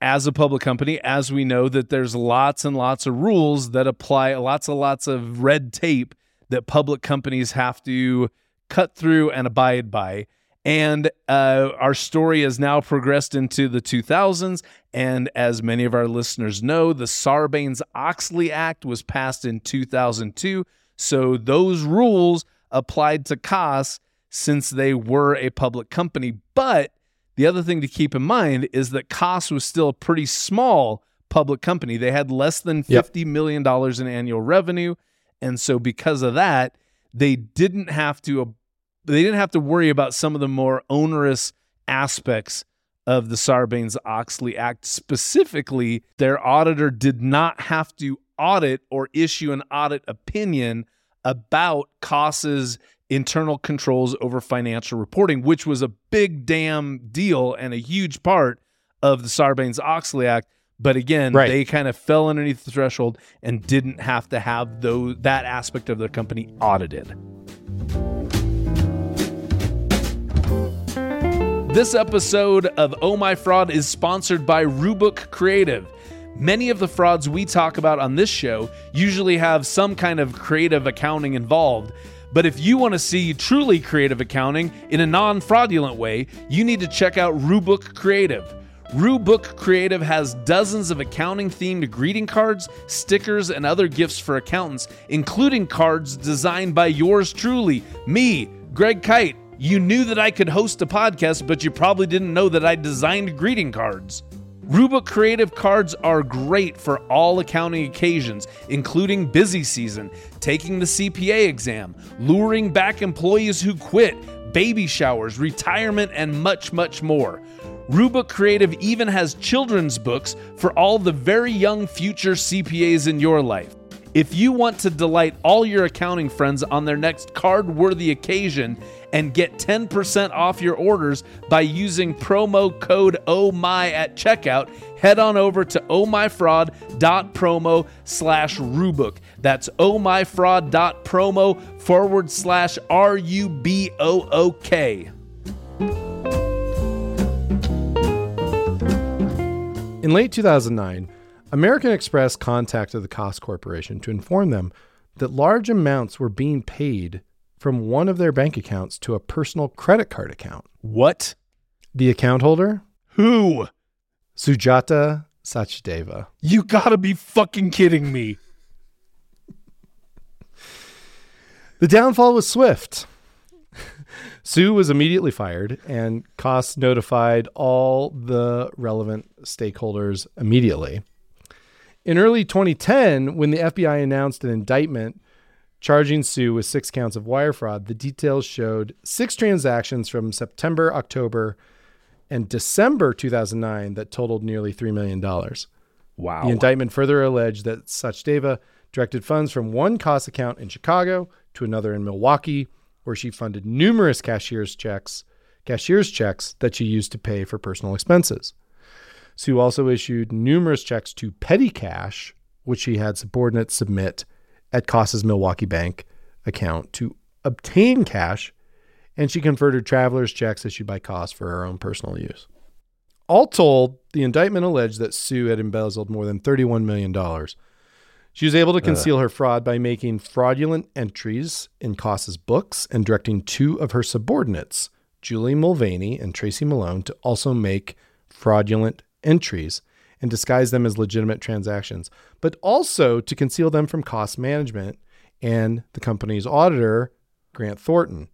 as a public company, as we know that there's lots and lots of rules that apply, lots and lots of red tape that public companies have to cut through and abide by. And uh, our story has now progressed into the 2000s. And as many of our listeners know, the Sarbanes Oxley Act was passed in 2002. So those rules applied to Koss since they were a public company. But the other thing to keep in mind is that Koss was still a pretty small public company. They had less than fifty yep. million dollars in annual revenue. And so because of that, they didn't have to they didn't have to worry about some of the more onerous aspects of the Sarbanes Oxley Act. Specifically, their auditor did not have to audit or issue an audit opinion about Koss's internal controls over financial reporting, which was a big damn deal and a huge part of the Sarbanes Oxley Act. But again, right. they kind of fell underneath the threshold and didn't have to have those, that aspect of their company audited. This episode of Oh My Fraud is sponsored by Rubook Creative. Many of the frauds we talk about on this show usually have some kind of creative accounting involved. But if you want to see truly creative accounting in a non fraudulent way, you need to check out Rubook Creative. Rubook Creative has dozens of accounting themed greeting cards, stickers, and other gifts for accountants, including cards designed by yours truly, me, Greg Kyte you knew that I could host a podcast, but you probably didn't know that I designed greeting cards. Rubook Creative cards are great for all accounting occasions, including busy season, taking the CPA exam, luring back employees who quit, baby showers, retirement, and much, much more. Rubook Creative even has children's books for all the very young future CPAs in your life. If you want to delight all your accounting friends on their next card worthy occasion and get 10% off your orders by using promo code OMY at checkout, head on over to ohmyfraud.promo slash rubook. That's ohmyfraud.promo forward slash R U B O O K. In late 2009, American Express contacted the Koss Corporation to inform them that large amounts were being paid from one of their bank accounts to a personal credit card account. What? The account holder? Who? Sujata Sachdeva. You gotta be fucking kidding me. The downfall was swift. Sue was immediately fired, and Koss notified all the relevant stakeholders immediately. In early 2010, when the FBI announced an indictment charging Sue with six counts of wire fraud, the details showed six transactions from September, October, and December 2009 that totaled nearly $3 million. Wow. The indictment further alleged that Sachdeva directed funds from one Koss account in Chicago to another in Milwaukee, where she funded numerous cashier's checks, cashier's checks that she used to pay for personal expenses. Sue also issued numerous checks to Petty Cash, which she had subordinates submit at Koss's Milwaukee Bank account to obtain cash, and she converted travelers' checks issued by Koss for her own personal use. All told, the indictment alleged that Sue had embezzled more than $31 million. She was able to conceal her fraud by making fraudulent entries in Koss's books and directing two of her subordinates, Julie Mulvaney and Tracy Malone, to also make fraudulent entries and disguise them as legitimate transactions, but also to conceal them from Koss management and the company's auditor, Grant Thornton.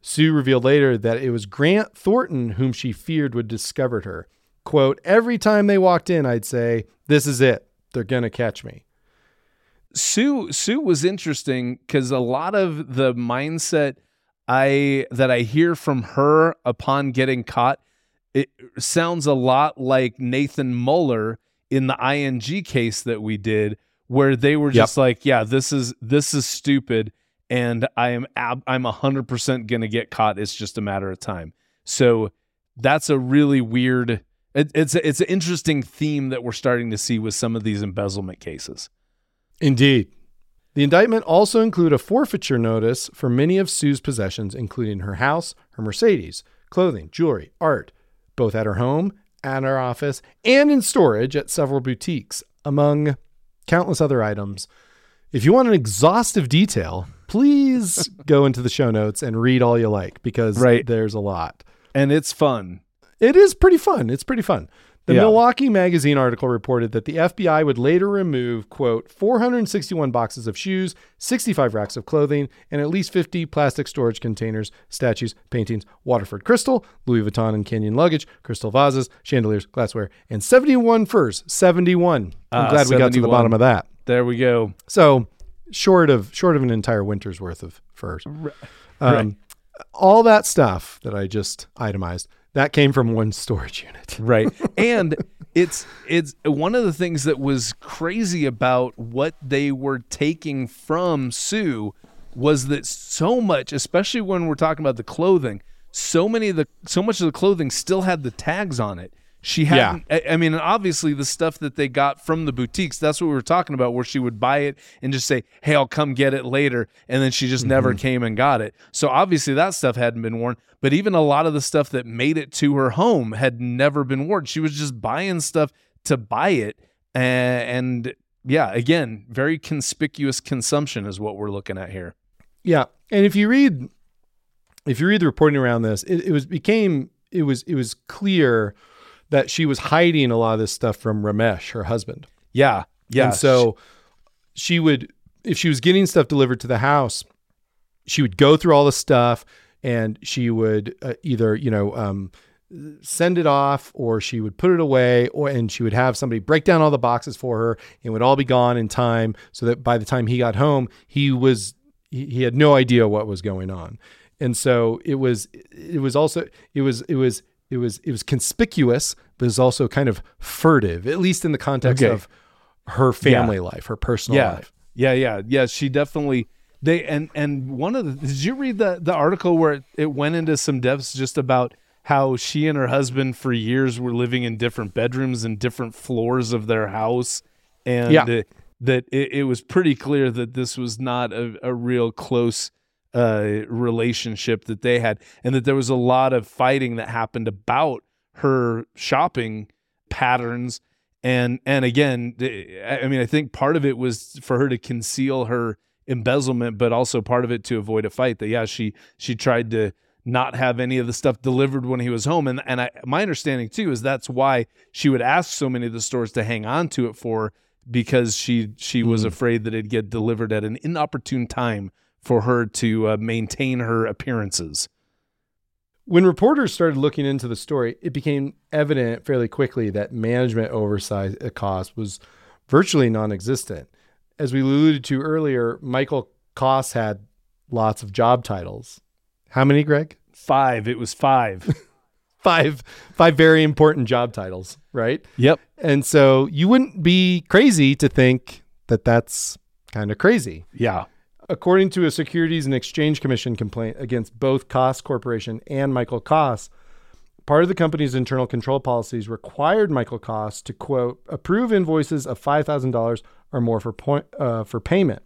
Sue revealed later that it was Grant Thornton whom she feared would discover her. Quote, every time they walked in, I'd say, This is it. They're going to catch me. Sue Sue was interesting because a lot of the mindset I that I hear from her upon getting caught, it sounds a lot like Nathan Muller in the ING case that we did, where they were just like, "Yeah, this is this is stupid, and I am ab- I'm hundred percent gonna get caught. It's just a matter of time." So that's a really weird. It, it's a, it's an interesting theme that we're starting to see with some of these embezzlement cases. Indeed. The indictment also include a forfeiture notice for many of Sue's possessions, including her house, her Mercedes, clothing, jewelry, art, both at her home, at her office, and in storage at several boutiques, among countless other items. If you want an exhaustive detail, please go into the show notes and read all you like because Right. there's a lot. And it's fun. It is pretty fun. It's pretty fun. The Yeah. Milwaukee Magazine article reported that the FBI would later remove, quote, 461 boxes of shoes, 65 racks of clothing, and at least 50 plastic storage containers, statues, paintings, Waterford crystal, Louis Vuitton and Kenyan luggage, crystal vases, chandeliers, glassware, and 71 furs. 71. I'm Ah, glad we got to the bottom of that. There we go. So short of short of an entire winter's worth of furs. Um, right. All that stuff that I just itemized, that came from one storage unit. right and it's it's one of the things that was crazy about what they were taking from sue was that so much especially when we're talking about the clothing so many of the so much of the clothing still had the tags on it she hadn't I, I mean obviously the stuff that they got from the boutiques that's what we were talking about where she would buy it and just say hey i'll come get it later and then she just never mm-hmm. came and got it. So obviously that stuff hadn't been worn but even a lot of the stuff that made it to her home had never been worn. She was just buying stuff to buy it and, and yeah again very conspicuous consumption is what we're looking at here. Yeah, and if you read, if you read the reporting around this, it, it was became it was it was clear that she was hiding a lot of this stuff from Ramesh, her husband. yeah yeah and so she would, if she was getting stuff delivered to the house, she would go through all the stuff, and she would uh, either you know um, send it off, or she would put it away, or and she would have somebody break down all the boxes for her, and it would all be gone in time, so that by the time he got home, he was he, he had no idea what was going on, and so it was it was also it was it was it was it was conspicuous, but it was also kind of furtive, at least in the context Okay. of her family life, her personal yeah life. yeah yeah yeah she definitely they and and one of the did you read the the article where it, it went into some depths just about how she and her husband for years were living in different bedrooms and different floors of their house and Yeah. that it, it was pretty clear that this was not a, a real close uh relationship that they had and that there was a lot of fighting that happened about her shopping patterns. And and again i I mean i think part of it was for her to conceal her embezzlement but also part of it to avoid a fight that yeah she she tried to not have any of the stuff delivered when he was home. And and I my understanding too is that's why she would ask so many of the stores to hang on to it for because she she was afraid that it'd get delivered at an inopportune time for her to uh, maintain her appearances When reporters started looking into the story, it became evident fairly quickly that management oversight at Koss was virtually non existent. As we alluded to earlier, Michael Koss had lots of job titles. How many, Greg? five it was five Five, five very important job titles, right? yep And so you wouldn't be crazy to think that that's kind of crazy. yeah According to a Securities and Exchange Commission complaint against both Koss Corporation and Michael Koss, part of the company's internal control policies required Michael Koss to quote approve invoices of five thousand dollars or more for point uh, for payment.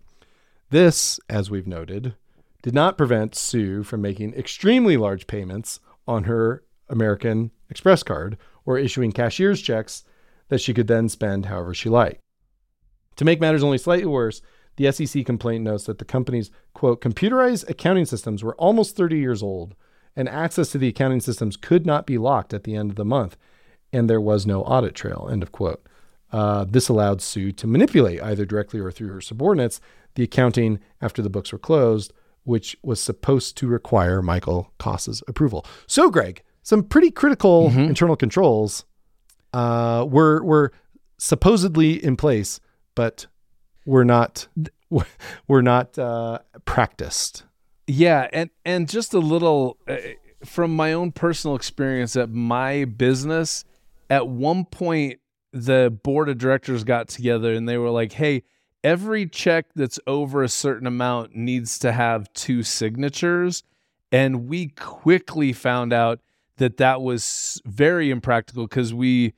This, as we've noted, did not prevent Sue from making extremely large payments on her American Express card or issuing cashier's checks that she could then spend however she liked. To make matters only slightly worse, the SEC complaint notes that the company's quote computerized accounting systems were almost 30 years old, and access to the accounting systems could not be locked at the end of the month, and there was no audit trail. End of quote. Uh, this allowed Sue to manipulate either directly or through her subordinates the accounting after the books were closed, which was supposed to require Michael Koss's approval. So, Greg, some pretty critical internal controls uh, were were supposedly in place, but were not were not uh, practiced. Yeah, and and just a little uh, from my own personal experience at my business. At one point, the board of directors got together and they were like, "Hey, every check that's over a certain amount needs to have two signatures." And we quickly found out that that was very impractical because we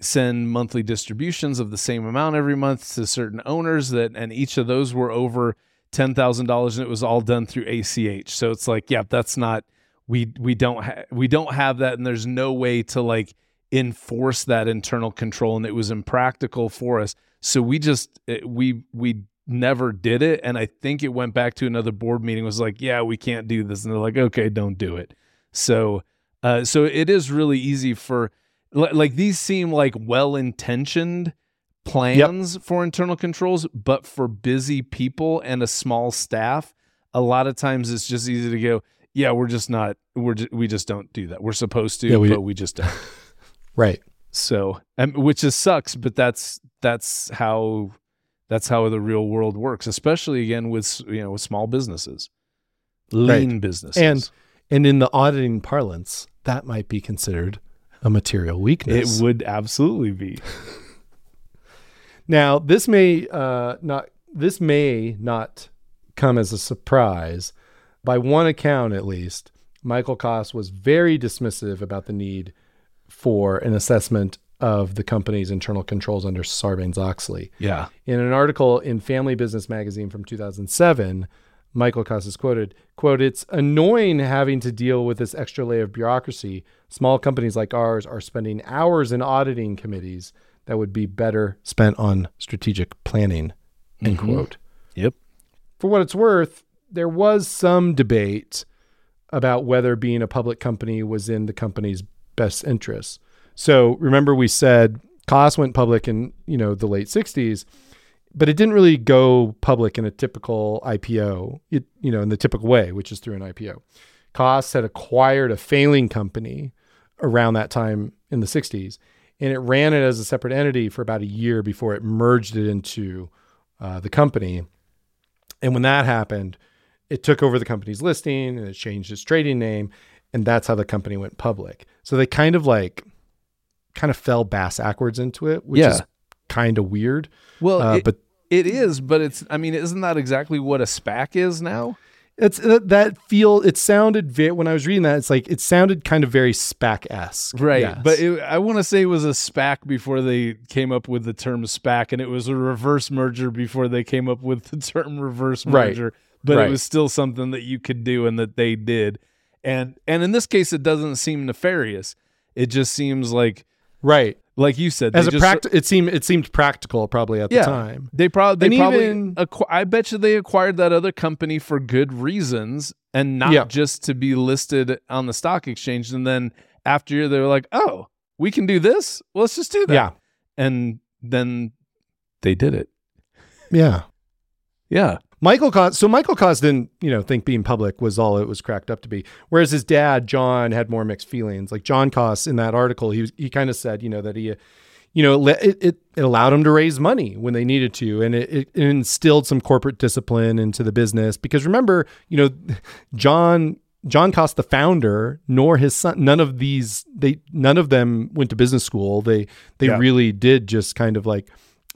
send monthly distributions of the same amount every month to certain owners that and each of those were over $10,000 and it was all done through ACH. So it's like, yeah, that's not we we don't ha- we don't have that and there's no way to like enforce that internal control and it was impractical for us. So we just it, we we never did it and I think it went back to another board meeting was like, yeah, we can't do this and they're like, okay, don't do it. So uh so it is really easy for like these seem like well-intentioned plans yep. for internal controls, but for busy people and a small staff, a lot of times it's just easy to go, yeah, we're just not, we're just, we just don't do that. We're supposed to, yeah, we, but we just don't. right. So, and, which just sucks, but that's that's how that's how the real world works, especially again with you know with small businesses, lean right. businesses, and and in the auditing parlance, that might be considered a material weakness. It would absolutely be. now, this may uh, not this may not come as a surprise. By one account, at least, Michael Koss was very dismissive about the need for an assessment of the company's internal controls under Sarbanes Oxley. Yeah. In an article in Family Business magazine from 2007, Michael Koss is quoted, quote, it's annoying having to deal with this extra layer of bureaucracy. Small companies like ours are spending hours in auditing committees that would be better spent on strategic planning, end mm-hmm. quote. Yep. For what it's worth, there was some debate about whether being a public company was in the company's best interests. So remember we said Koss went public in, you know, the late 60s but it didn't really go public in a typical IPO, it, you know, in the typical way, which is through an IPO. Koss had acquired a failing company around that time in the 60s, and it ran it as a separate entity for about a year before it merged it into uh, the company. And when that happened, it took over the company's listing and it changed its trading name, and that's how the company went public. So they kind of like kind of fell bass backwards into it, which yeah. is kind of weird. Well, uh, it, but it is, but it's. I mean, isn't that exactly what a SPAC is now? It's uh, that feel. It sounded very when I was reading that. It's like it sounded kind of very SPAC esque, right? Yes. But it, I want to say it was a SPAC before they came up with the term SPAC, and it was a reverse merger before they came up with the term reverse merger. Right. But right. it was still something that you could do and that they did, and and in this case, it doesn't seem nefarious. It just seems like right like you said, as a practice, it seemed it seemed practical probably at yeah, the time. They probably they probably even, acqu- I bet you they acquired that other company for good reasons and not yeah. just to be listed on the stock exchange. And then after they were like, oh, we can do this. Well, let's just do that. Yeah, and then they did it. Yeah, yeah. Michael Koss, so Michael Koss didn't, you know, think being public was all it was cracked up to be. Whereas his dad, John, had more mixed feelings. Like John Koss in that article, he was, he kind of said, you know, that he, you know, it, it, it allowed him to raise money when they needed to, and it, it instilled some corporate discipline into the business. Because remember, you know, John John Koss, the founder, nor his son, none of these, they none of them went to business school. They they yeah. really did just kind of like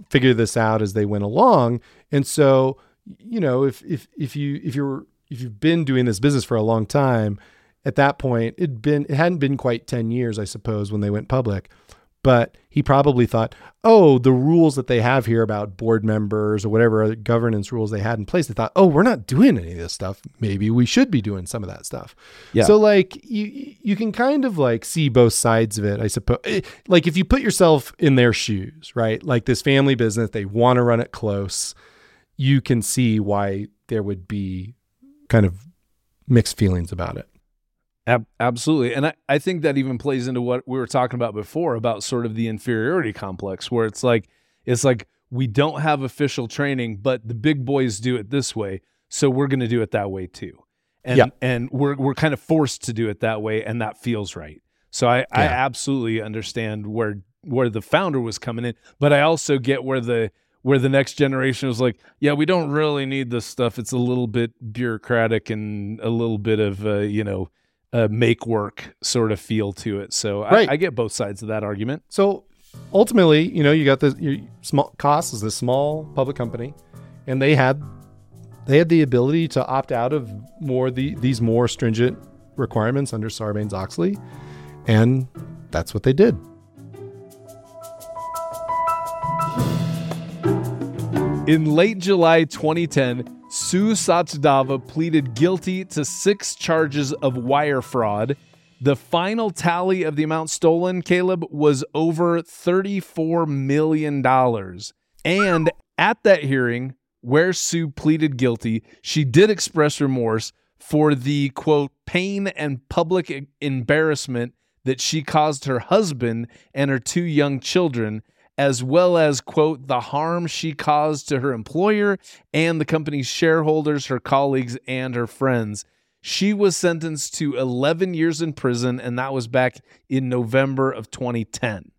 figure this out as they went along, and so you know, if if if you if you're if you've been doing this business for a long time, at that point it'd been it hadn't been quite 10 years, I suppose, when they went public. But he probably thought, oh, the rules that they have here about board members or whatever other governance rules they had in place, they thought, oh, we're not doing any of this stuff. Maybe we should be doing some of that stuff. Yeah. So like you you can kind of like see both sides of it, I suppose. Eh, like if you put yourself in their shoes, right? Like this family business, they want to run it close you can see why there would be kind of mixed feelings about it. Ab- absolutely. And I, I think that even plays into what we were talking about before about sort of the inferiority complex, where it's like, it's like we don't have official training, but the big boys do it this way. So we're going to do it that way too. And, yeah. and we're, we're kind of forced to do it that way. And that feels right. So I, yeah. I absolutely understand where, where the founder was coming in, but I also get where the, where the next generation was like, yeah, we don't really need this stuff. It's a little bit bureaucratic and a little bit of, uh, you know, a make work sort of feel to it. So Right. I, I get both sides of that argument. So ultimately, you know, you got the your small Koss is a small public company, and they had they had the ability to opt out of more the these more stringent requirements under Sarbanes Oxley, and that's what they did. In late July 2010, Sue Sachdeva pleaded guilty to six charges of wire fraud. The final tally of the amount stolen, Caleb, was over $34 million. And at that hearing, where Sue pleaded guilty, she did express remorse for the quote, pain and public embarrassment that she caused her husband and her two young children as well as, quote, the harm she caused to her employer and the company's shareholders, her colleagues, and her friends. She was sentenced to 11 years in prison, and that was back in November of 2010.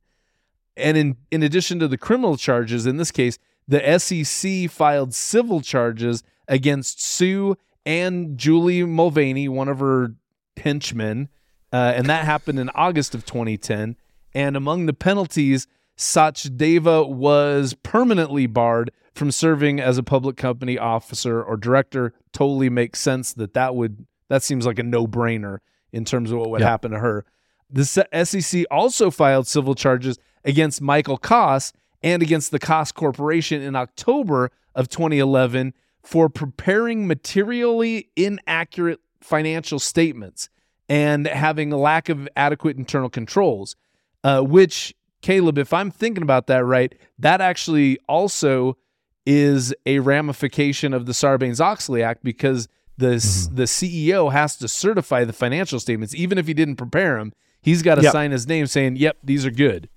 And in, in addition to the criminal charges, in this case, the SEC filed civil charges against Sue and Julie Mulvaney, one of her henchmen, uh, and that happened in August of 2010. And among the penalties, Sachdeva was permanently barred from serving as a public company officer or director. Totally makes sense that that would that seems like a no brainer in terms of what would Yeah. happen to her. The SEC also filed civil charges against Michael Koss and against the Koss Corporation in October of 2011 for preparing materially inaccurate financial statements and having a lack of adequate internal controls, uh, which, Caleb, if I'm thinking about that right, that actually also is a ramification of the Sarbanes Oxley Act because the mm-hmm. the CEO has to certify the financial statements, even if he didn't prepare them. He's got to Yep. sign his name saying, "Yep, these are good."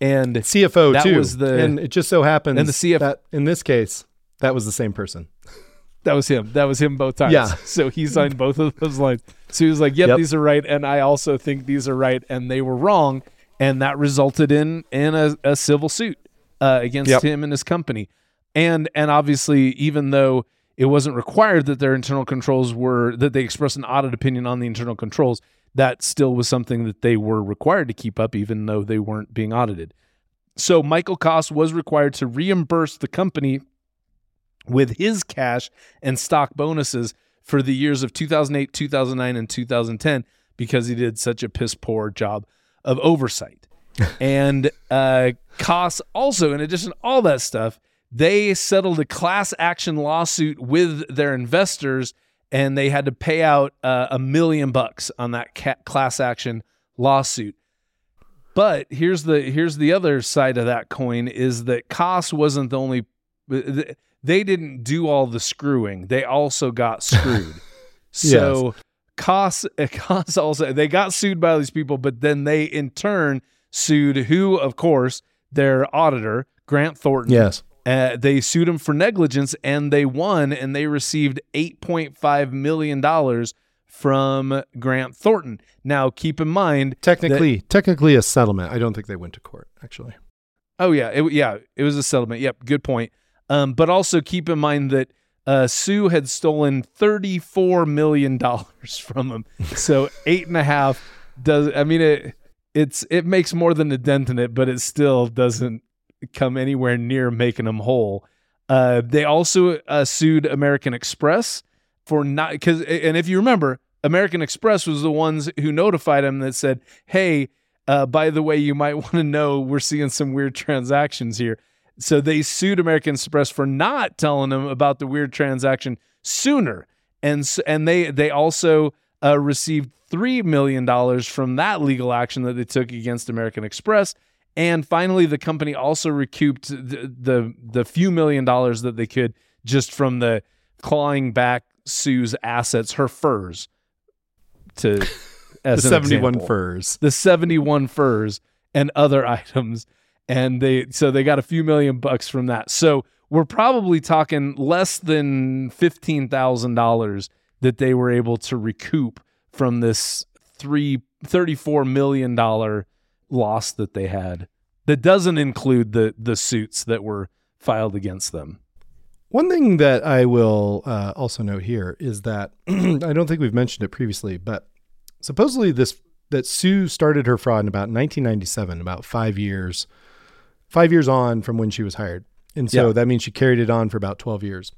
And CFO That too, was the- and it just so happens and the CF that in this case that was the same person. That was him. That was him both times. Yeah. So he signed both of those lines. So he was like, "Yep, Yep. these are right," and I also think these are right, and they were wrong, and that resulted in in a, a civil suit uh, against Yep. him and his company. And and obviously, even though it wasn't required that their internal controls were that they expressed an audit opinion on the internal controls, that still was something that they were required to keep up, even though they weren't being audited. So Michael Koss was required to reimburse the company with his cash and stock bonuses for the years of 2008, 2009, and 2010 because he did such a piss poor job of oversight. and uh, Koss also, in addition to all that stuff, they settled a class action lawsuit with their investors and they had to pay out uh, a million bucks on that ca- class action lawsuit. But here's the here's the other side of that coin is that Koss wasn't the only they didn't do all the screwing. They also got screwed. so Koss Koss also they got sued by these people, but then they in turn sued who, of course, their auditor, Grant Thornton. Yes. Uh, they sued him for negligence and they won and they received $8.5 million from Grant Thornton. Now, keep in mind, Technically, technically a settlement. I don't think they went to court actually. Oh yeah, it, yeah, it was a settlement. Yep, good point. Um, but also keep in mind that uh, Sue had stolen thirty-four million dollars from him. So eight and a half does. I mean, it it's it makes more than a dent in it, but it still doesn't come anywhere near making them whole. Uh, they also uh, sued American Express for not because, and if you remember, American Express was the ones who notified him that said, "Hey, uh, by the way, you might want to know we're seeing some weird transactions here." So they sued American Express for not telling them about the weird transaction sooner, and and they they also uh, received three million dollars from that legal action that they took against American Express. And finally, the company also recouped the, the the few million dollars that they could just from the clawing back Sue's assets, her furs, to as the 71 furs. the 71 furs and other items and they so they got a few million bucks from that so we're probably talking less than $15000 that they were able to recoup from this three $34 million loss that they had that doesn't include the the suits that were filed against them. One thing that I will uh, also note here is that I don't think we've mentioned it previously, but supposedly this that Sue started her fraud in about 1997, about five years, five years on from when she was hired, and so Yeah. that means she carried it on for about 12 years.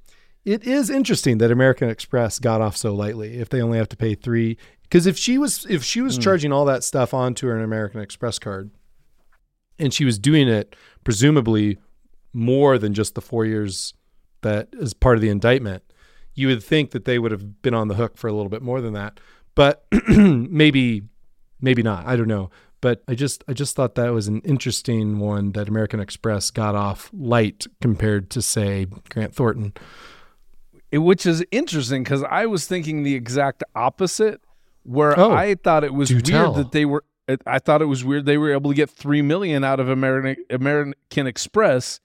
It is interesting that American Express got off so lightly. If they only have to pay three, because if she was if she was hmm. charging all that stuff onto her American Express card, and she was doing it presumably more than just the four years that is part of the indictment, you would think that they would have been on the hook for a little bit more than that. But maybe, maybe not. I don't know. But I just, I just thought that was an interesting one that American Express got off light compared to say Grant Thornton. It- which is interesting because I was thinking the exact opposite, where Oh, I thought it was weird tell. that they were. I thought it was weird they were able to get three million out of American American Express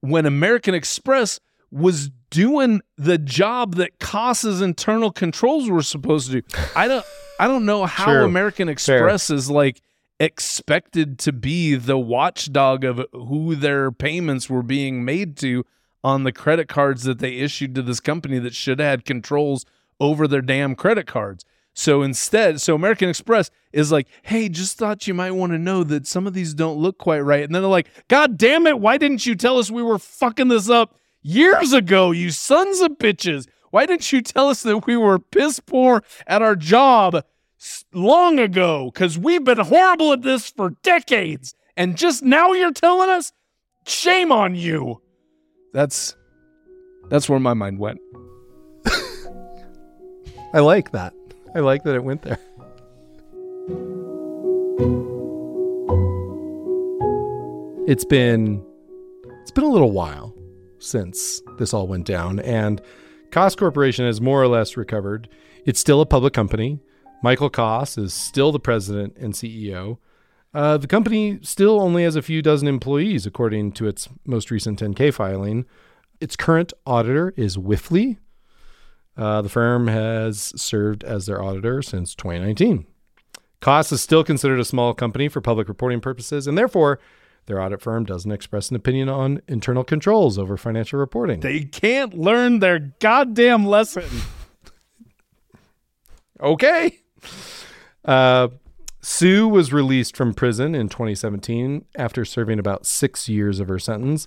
when American Express was doing the job that Koss's internal controls were supposed to do. I don't. I don't know how. American Express is like expected to be the watchdog of who their payments were being made to on the credit cards that they issued to this company that should have had controls over their damn credit cards. So instead, so American Express is like, hey, just thought you might want to know that some of these don't look quite right. And then they're like, God damn it, why didn't you tell us we were fucking this up years ago, you sons of bitches? Why didn't you tell us that we were piss poor at our job long ago? Because we've been horrible at this for decades. And just now you're telling us? Shame on you. That's that's where my mind went. I like that. I like that it went there. It's been it's been a little while since this all went down and Koss Corporation has more or less recovered. It's still a public company. Michael Koss is still the president and CEO. Uh, the company still only has a few dozen employees, according to its most recent 10K filing. Its current auditor is Wipfli, uh, the firm has served as their auditor since 2019. Koss is still considered a small company for public reporting purposes, and therefore, their audit firm doesn't express an opinion on internal controls over financial reporting. They can't learn their goddamn lesson. okay. Uh, Sue was released from prison in 2017 after serving about six years of her sentence.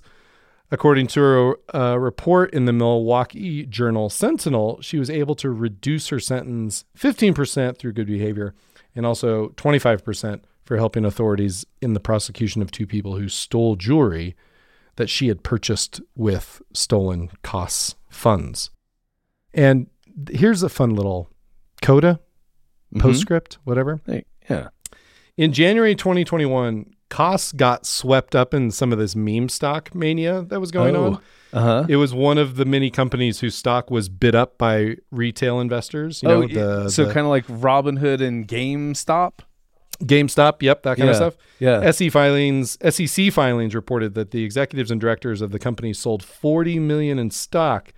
According to a, a report in the Milwaukee Journal Sentinel, she was able to reduce her sentence 15% through good behavior and also 25% for helping authorities in the prosecution of two people who stole jewelry that she had purchased with stolen Koss funds. And here's a fun little coda, postscript, whatever. Hey, yeah. In January 2021, Koss got swept up in some of this meme stock mania that was going on. Uh huh. It was one of the many companies whose stock was bid up by retail investors. You know, the, so kind of like Robinhood and GameStop. GameStop, yep, that kind Yeah, of stuff. yeah. SE filings, SEC filings reported that the executives and directors of the company sold 40 million in stock,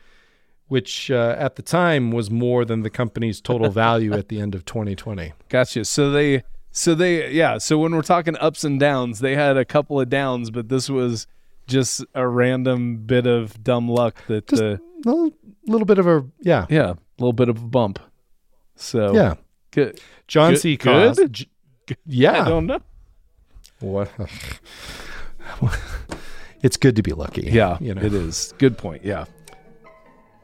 which uh, at the time was more than the company's total value at the end of 2020. Gotcha. So they, so they, yeah. So when we're talking ups and downs, they had a couple of downs, but this was just a random bit of dumb luck that, Just uh, a little, little bit of a yeah, yeah, a little bit of a bump. So yeah. good. John Good- C. good? J- Yeah. I don't know. What? it's good to be lucky. Yeah, you know. it is. Good point. Yeah.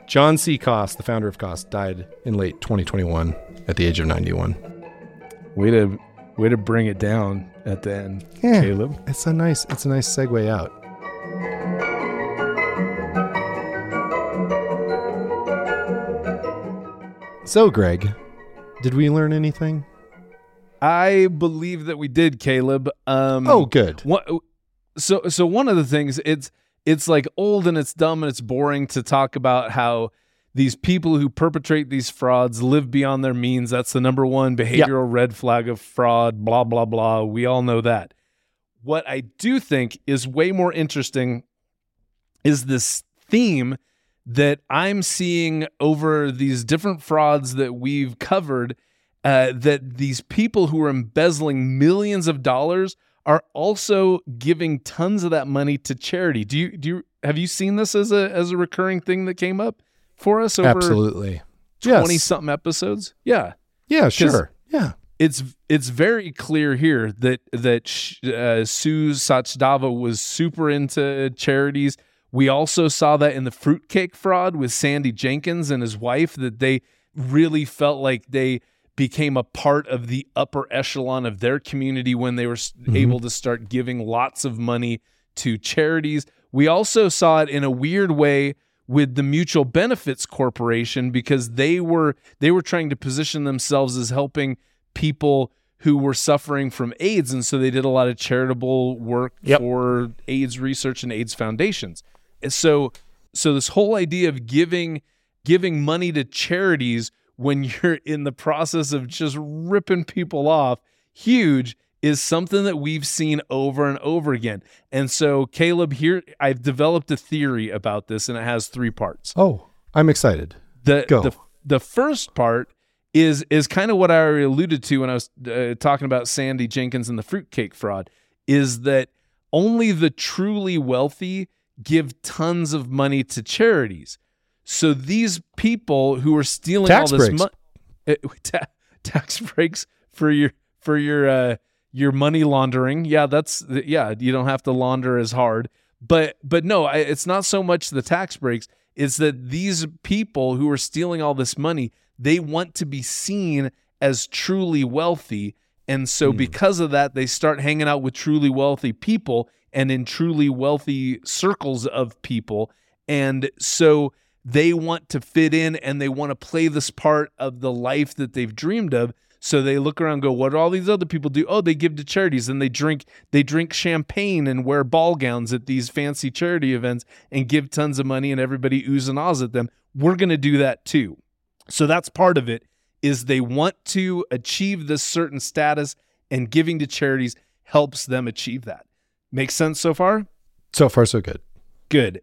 John C. Koss, the founder of Koss, died in late 2021 at the age of 91. Way to, way to bring it down at the end, Yeah. Caleb. It's a nice, it's a nice segue out. So, Greg, did we learn anything? I believe that we did, Caleb. Um, Oh, good. What, so so one of the things it's it's like old and it's dumb and it's boring to talk about how these people who perpetrate these frauds live beyond their means. That's the number one behavioral red flag of fraud. Blah blah blah. We all know that. What I do think is way more interesting is this theme that I'm seeing over these different frauds that we've covered. Uh, that these people who are embezzling millions of dollars are also giving tons of that money to charity. Do you do you have you seen this as a as a recurring thing that came up for us over Absolutely. 20 Yes. something episodes? Yeah. Yeah, sure. Yeah. It's it's very clear here that that uh, Sue Sachdeva was super into charities. We also saw that in the fruitcake fraud with Sandy Jenkins and his wife that they really felt like they became a part of the upper echelon of their community when they were s mm-hmm. able to start giving lots of money to charities. We also saw it in a weird way with the Mutual Benefits Corporation because they were they were trying to position themselves as helping people who were suffering from AIDS and so they did a lot of charitable work Yep. for AIDS research and AIDS foundations. And so so this whole idea of giving giving money to charities when you're in the process of just ripping people off huge is something that we've seen over and over again. And so Caleb here I've developed a theory about this and it has three parts. Oh, I'm excited. The Go. the the first part is is kind of what I already alluded to when I was uh, talking about Sandy Jenkins and the fruitcake fraud is that only the truly wealthy give tons of money to charities. So these people who are stealing Tax all this money, ta- tax breaks for your for your uh, your money laundering. Yeah, that's yeah. You don't have to launder as hard, but but no, I, it's not so much the tax breaks. It's that these people who are stealing all this money, they want to be seen as truly wealthy, and so because of that, they start hanging out with truly wealthy people and in truly wealthy circles of people, and so they want to fit in and they want to play this part of the life that they've dreamed of. So they look around and go what do all these other people do? Oh they give to charities and they drink they drink champagne and wear ball gowns at these fancy charity events and give tons of money and everybody oohs and ahs at them. We're going to do that too. So that's part of it is they want to achieve this certain status and giving to charities helps them achieve that. Makes sense so far? So far, so good. Good.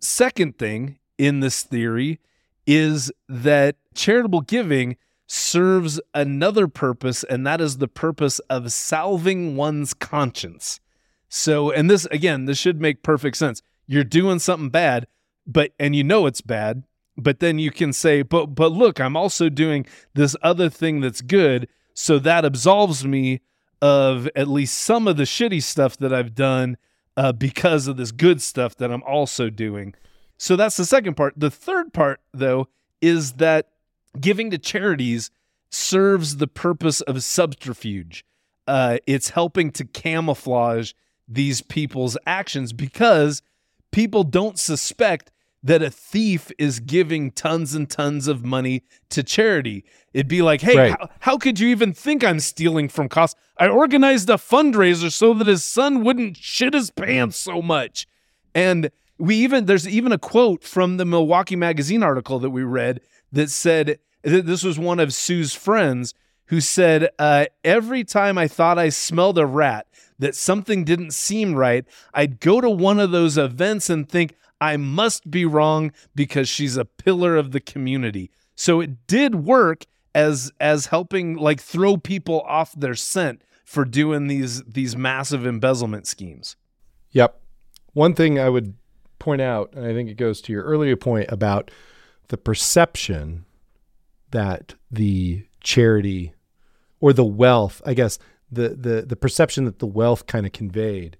Second thing in this theory is that charitable giving serves another purpose, and that is the purpose of salving one's conscience. So, and this again, this should make perfect sense. You're doing something bad, but and you know it's bad, but then you can say, but but look, I'm also doing this other thing that's good, so that absolves me of at least some of the shitty stuff that I've done uh, because of this good stuff that I'm also doing. So that's the second part. The third part, though, is that giving to charities serves the purpose of subterfuge. Uh, it's helping to camouflage these people's actions because people don't suspect that a thief is giving tons and tons of money to charity. It'd be like, hey, Right. how, how could you even think I'm stealing from Koss? I organized a fundraiser so that his son wouldn't shit his pants so much. And we even there's even a quote from the Milwaukee Magazine article that we read that said that this was one of Sue's friends who said, uh, "Every time I thought I smelled a rat, that something didn't seem right, I'd go to one of those events and think I must be wrong because she's a pillar of the community." So it did work as as helping like throw people off their scent for doing these these massive embezzlement schemes. Yep. One thing I would point out, and I think it goes to your earlier point about the perception that the charity or the wealth, I guess, the the the perception that the wealth kind of conveyed.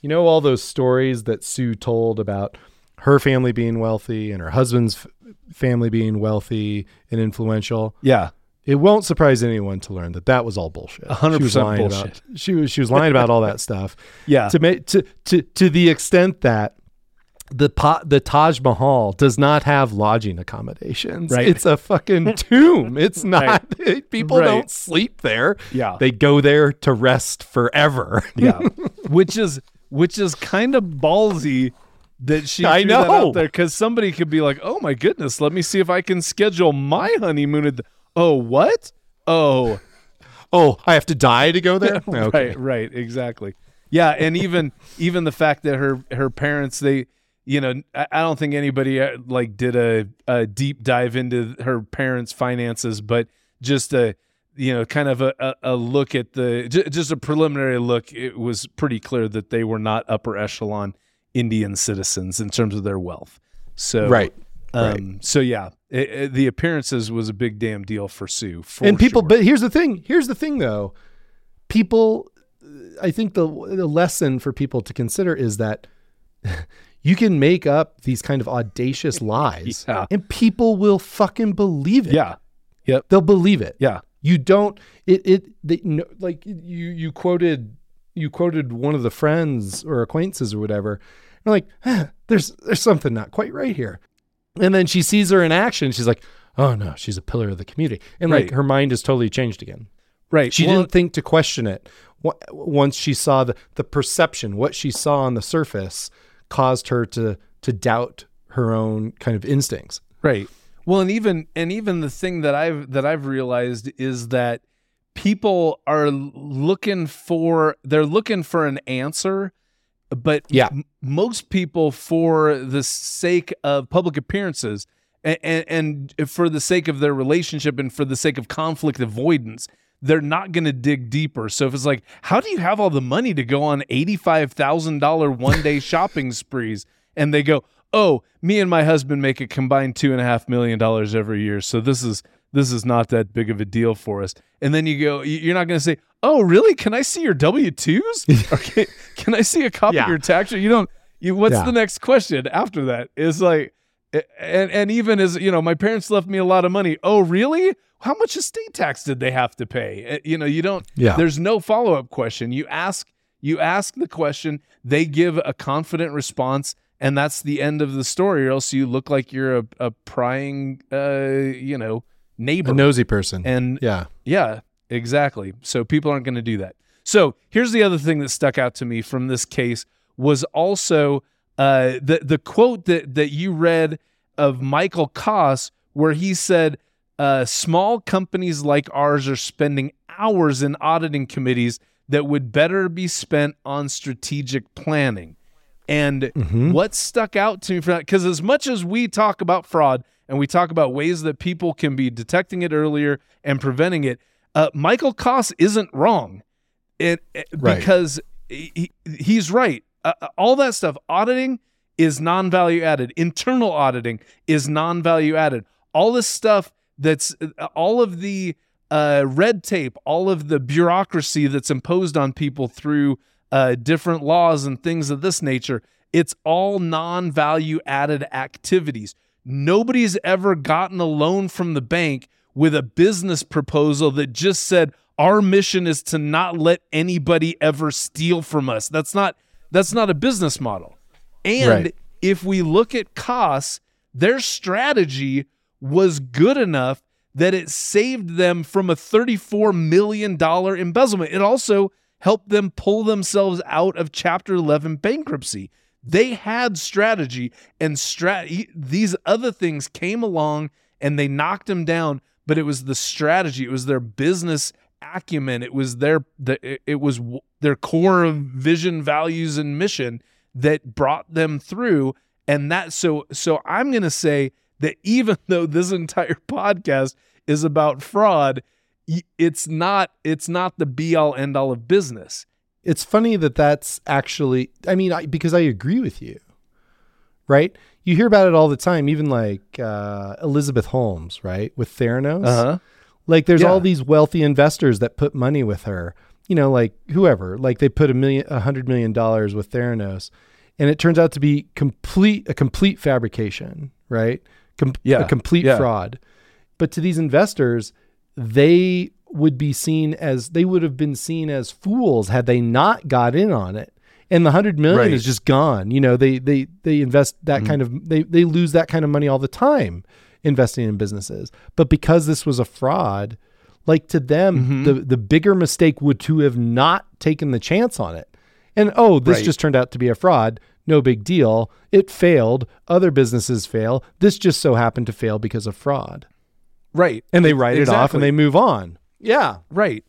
You know all those stories that Sue told about her family being wealthy and her husband's f- family being wealthy and influential. Yeah. It won't surprise anyone to learn that that was all bullshit. A hundred She was percent lying about- bullshit. she was she was lying about all that stuff Yeah. to make to to to the extent that the po- the Taj Mahal does not have lodging accommodations. Right. It's a fucking tomb. It's not. People Right. don't sleep there. Yeah. They go there to rest forever. Yeah. which is which is kind of ballsy that she I know. out there because somebody could be like, "Oh my goodness, let me see if I can schedule my honeymoon." At the- oh, what? Oh, oh, I have to die to go there. Okay. right, right, exactly. Yeah, and even even the fact that her her parents they you know I, don't think anybody uh, like did a, a deep dive into her parents' finances, but just a, you know, kind of a, a, a look at the j- just a preliminary look. It was pretty clear that they were not upper echelon Indian citizens in terms of their wealth. So Right. Um, So yeah, it, it- the appearances was a big damn deal for Sue. For and people, sure. but here's the thing. Here's the thing, though. People, I think the the lesson for people to consider is that you can make up these kind of audacious lies, Yeah. and people will fucking believe it. yeah, Yep. they'll believe it. yeah, You don't. It it they, no, like you you quoted you quoted one of the friends or acquaintances or whatever. And like, "Huh, there's there's something not quite right here. And then she sees her in action. She's like, oh no, she's a pillar of the community. And like her mind is totally changed again. right. She Well, didn't think to question it. Once she saw the, the perception, what she saw on the surface caused her to to doubt her own kind of instincts. Right. Well, and even and even the thing that I've that I've realized is that people are looking for they're looking for an answer, but Yeah. m- most people for the sake of public appearances and, and, and for the sake of their relationship and for the sake of conflict avoidance, they're not going to dig deeper. So if it's like, how do you have all the money to go on eighty-five thousand dollar one-day shopping sprees? And they go, oh, me and my husband make a combined two and a half million dollars every year, so this is this is not that big of a deal for us. And then you go, you- you're not going to say, oh, really? Can I see your W twos? okay, can I see a copy Yeah. of your tax? You don't. You, what's Yeah. the next question after that? Is like, and and even as you know, my parents left me a lot of money. Oh, really? How much estate tax did they have to pay? Uh, You know, you don't. Yeah. There's no follow up question. You ask. You ask the question. They give a confident response, and that's the end of the story. Or else you look like you're a, a prying, uh, you know, neighbor. A nosy person. and yeah. yeah, exactly. So people aren't going to do that. So here's the other thing that stuck out to me from this case was also uh, the the quote that that you read of Michael Koss, where he said, uh, "Small companies like ours are spending hours in auditing committees that would better be spent on strategic planning." And what stuck out to me from that, because as much as we talk about fraud and we talk about ways that people can be detecting it earlier and preventing it, uh, Michael Koss isn't wrong. It, it- Right. because he, he- he's right. Uh, uh, all that stuff, auditing is non-value added. Internal auditing is non-value added. All this stuff that's uh, all of the uh, red tape, all of the bureaucracy that's imposed on people through uh, different laws and things of this nature. It's all non value added activities. Nobody's ever gotten a loan from the bank with a business proposal that just said, our mission is to not let anybody ever steal from us. That's not that's not a business model. And Right. if we look at Koss, their strategy was good enough that it saved them from a $34 million embezzlement. It also helped them pull themselves out of Chapter 11 bankruptcy. They had strategy, and strat- these other things came along and they knocked them down. But it was the strategy, it was their business acumen, it was their the, it- was their core of vision, values, and mission that brought them through. And that so so I'm gonna say that even though this entire podcast is about fraud, it's not it's not the be all end all of business. It's funny that that's actually, I mean, I, because I agree with you, right? You hear about it all the time, even like uh, Elizabeth Holmes, right? With Theranos. Like there's Yeah. all these wealthy investors that put money with her, you know, like whoever, like they put a million, a hundred million dollars with Theranos and it turns out to be complete, a complete fabrication, right? Com- Yeah. A complete Yeah. fraud. But to these investors, they would be seen as, they would have been seen as fools had they not got in on it. And the hundred million Right. is just gone. You know, they, they, they invest that mm-hmm. kind of, they, they lose that kind of money all the time investing in businesses. But because this was a fraud, like to them, mm-hmm. the the bigger mistake would to have not taken the chance on it. And oh, this Right. just turned out to be a fraud. No big deal. It failed. Other businesses fail. This just so happened to fail because of fraud. Right. And they write it off and they move on. Yeah. Right.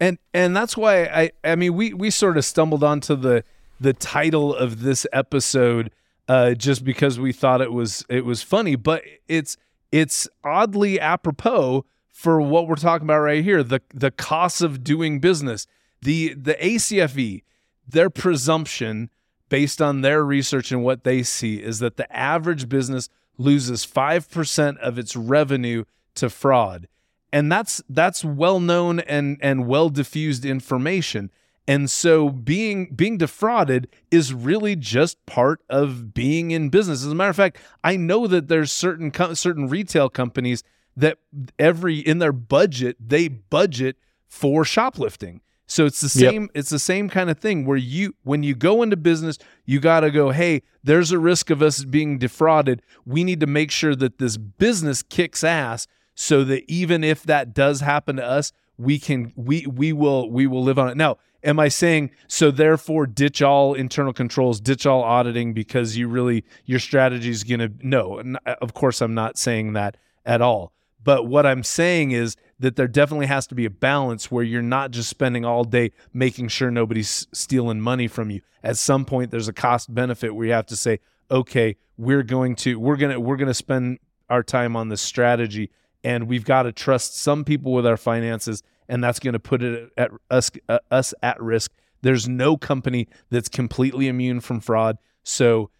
And and that's why I I mean we we sort of stumbled onto the the title of this episode uh just because we thought it was it was funny, but it's it's oddly apropos for what we're talking about right here, the the costs of doing business. The the ACFE, their presumption based on their research and what they see is that the average business loses 5% of its revenue to fraud. And that's that's well known and and well diffused information. And so being being defrauded is really just part of being in business. As a matter of fact, I know that there's certain co- certain retail companies that every in their budget they budget for shoplifting. So it's the same. Yep. It's the same kind of thing where you, when you go into business, you got to go. Hey, there's a risk of us being defrauded. We need to make sure that this business kicks ass, so that even if that does happen to us, we can we we will we will live on it. Now, am I saying so? Therefore, ditch all internal controls, ditch all auditing because you really your strategy is going to no. Of course, I'm not saying that at all. But what I'm saying is that there definitely has to be a balance where you're not just spending all day making sure nobody's stealing money from you. At some point there's a cost benefit where you have to say, "Okay, we're going to we're to we're to spend our time on this strategy and we've got to trust some people with our finances and that's going to put it at us uh, us at risk. There's no company that's completely immune from fraud, so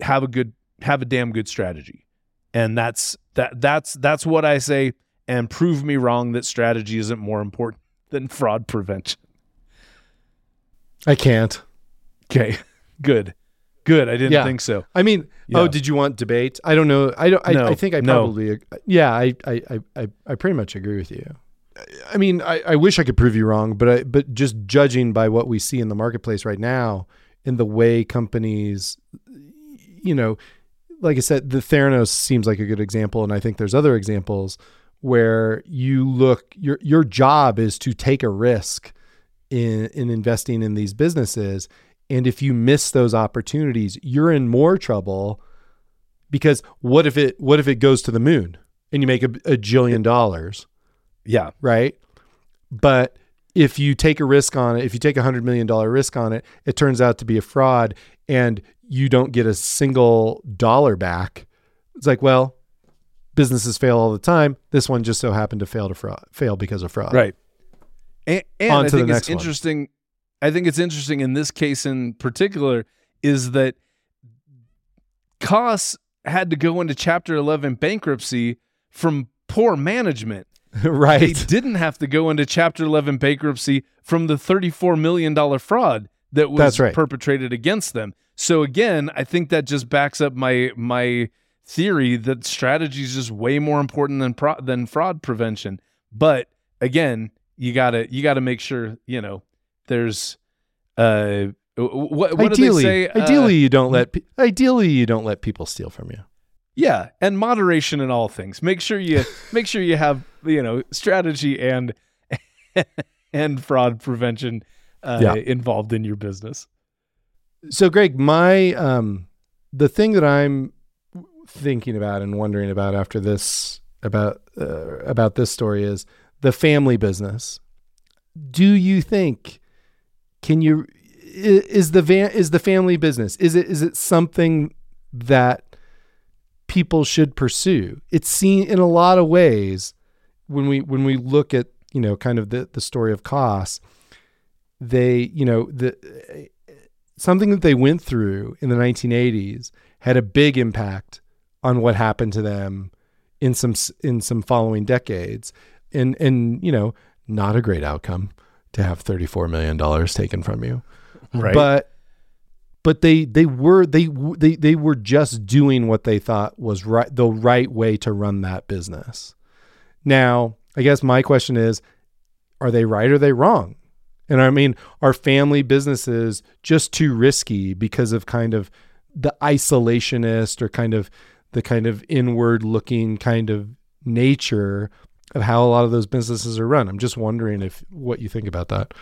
have a good have a damn good strategy." And that's that that's that's what I say and prove me wrong that strategy isn't more important than fraud prevention. I can't. Okay. Good. Good. I didn't yeah. think so. I mean, oh, yeah. oh, did you want debate? I don't know. I don't. I, no. I think I probably. No. Yeah. I, I. I. I pretty much agree with you. I mean, I, I wish I could prove you wrong, but I, but just judging by what we see in the marketplace right now, in the way companies, you know, like I said, the Theranos seems like a good example, and I think there's other examples where you look your your job is to take a risk in in investing in these businesses, and if you miss those opportunities, you're in more trouble because what if it what if it goes to the moon and you make a, a jillion dollars? Yeah, right. But if you take a risk on it, if you take a hundred million dollar risk on it, it turns out to be a fraud, and you don't get a single dollar back. It's like, well, businesses fail all the time. This one just so happened to fail to fraud, fail because of fraud. Right. And, and I think it's interesting. One. I think it's interesting in this case in particular is that Koss had to go into Chapter 11 bankruptcy from poor management. right. He didn't have to go into Chapter 11 bankruptcy from the $34 million fraud that was right. perpetrated against them. So again, I think that just backs up my my theory that strategy is just way more important than pro- than fraud prevention. But again, you gotta you gotta make sure you know there's uh what, what ideally, do they say? Ideally, uh, you don't let ideally you don't let people steal from you. Yeah, and moderation in all things. Make sure you make sure you have you know strategy and and fraud prevention uh, yeah. involved in your business. So, Greg, my um, the thing that I'm thinking about and wondering about after this about uh, about this story is the family business. Do you think can you is the van is the family business is it is it something that people should pursue? It's seen in a lot of ways when we when we look at you know kind of the the story of Koss. They you know the something that they went through in the 1980s had a big impact on what happened to them in some in some following decades and and you know not a great outcome to have 34 million dollars taken from you right but but they they were they they they were just doing what they thought was right the right way to run that business now i guess my question is are they right or are they wrong and I mean, are family businesses just too risky because of kind of the isolationist or kind of the kind of inward looking kind of nature of how a lot of those businesses are run? I'm just wondering if what you think about that.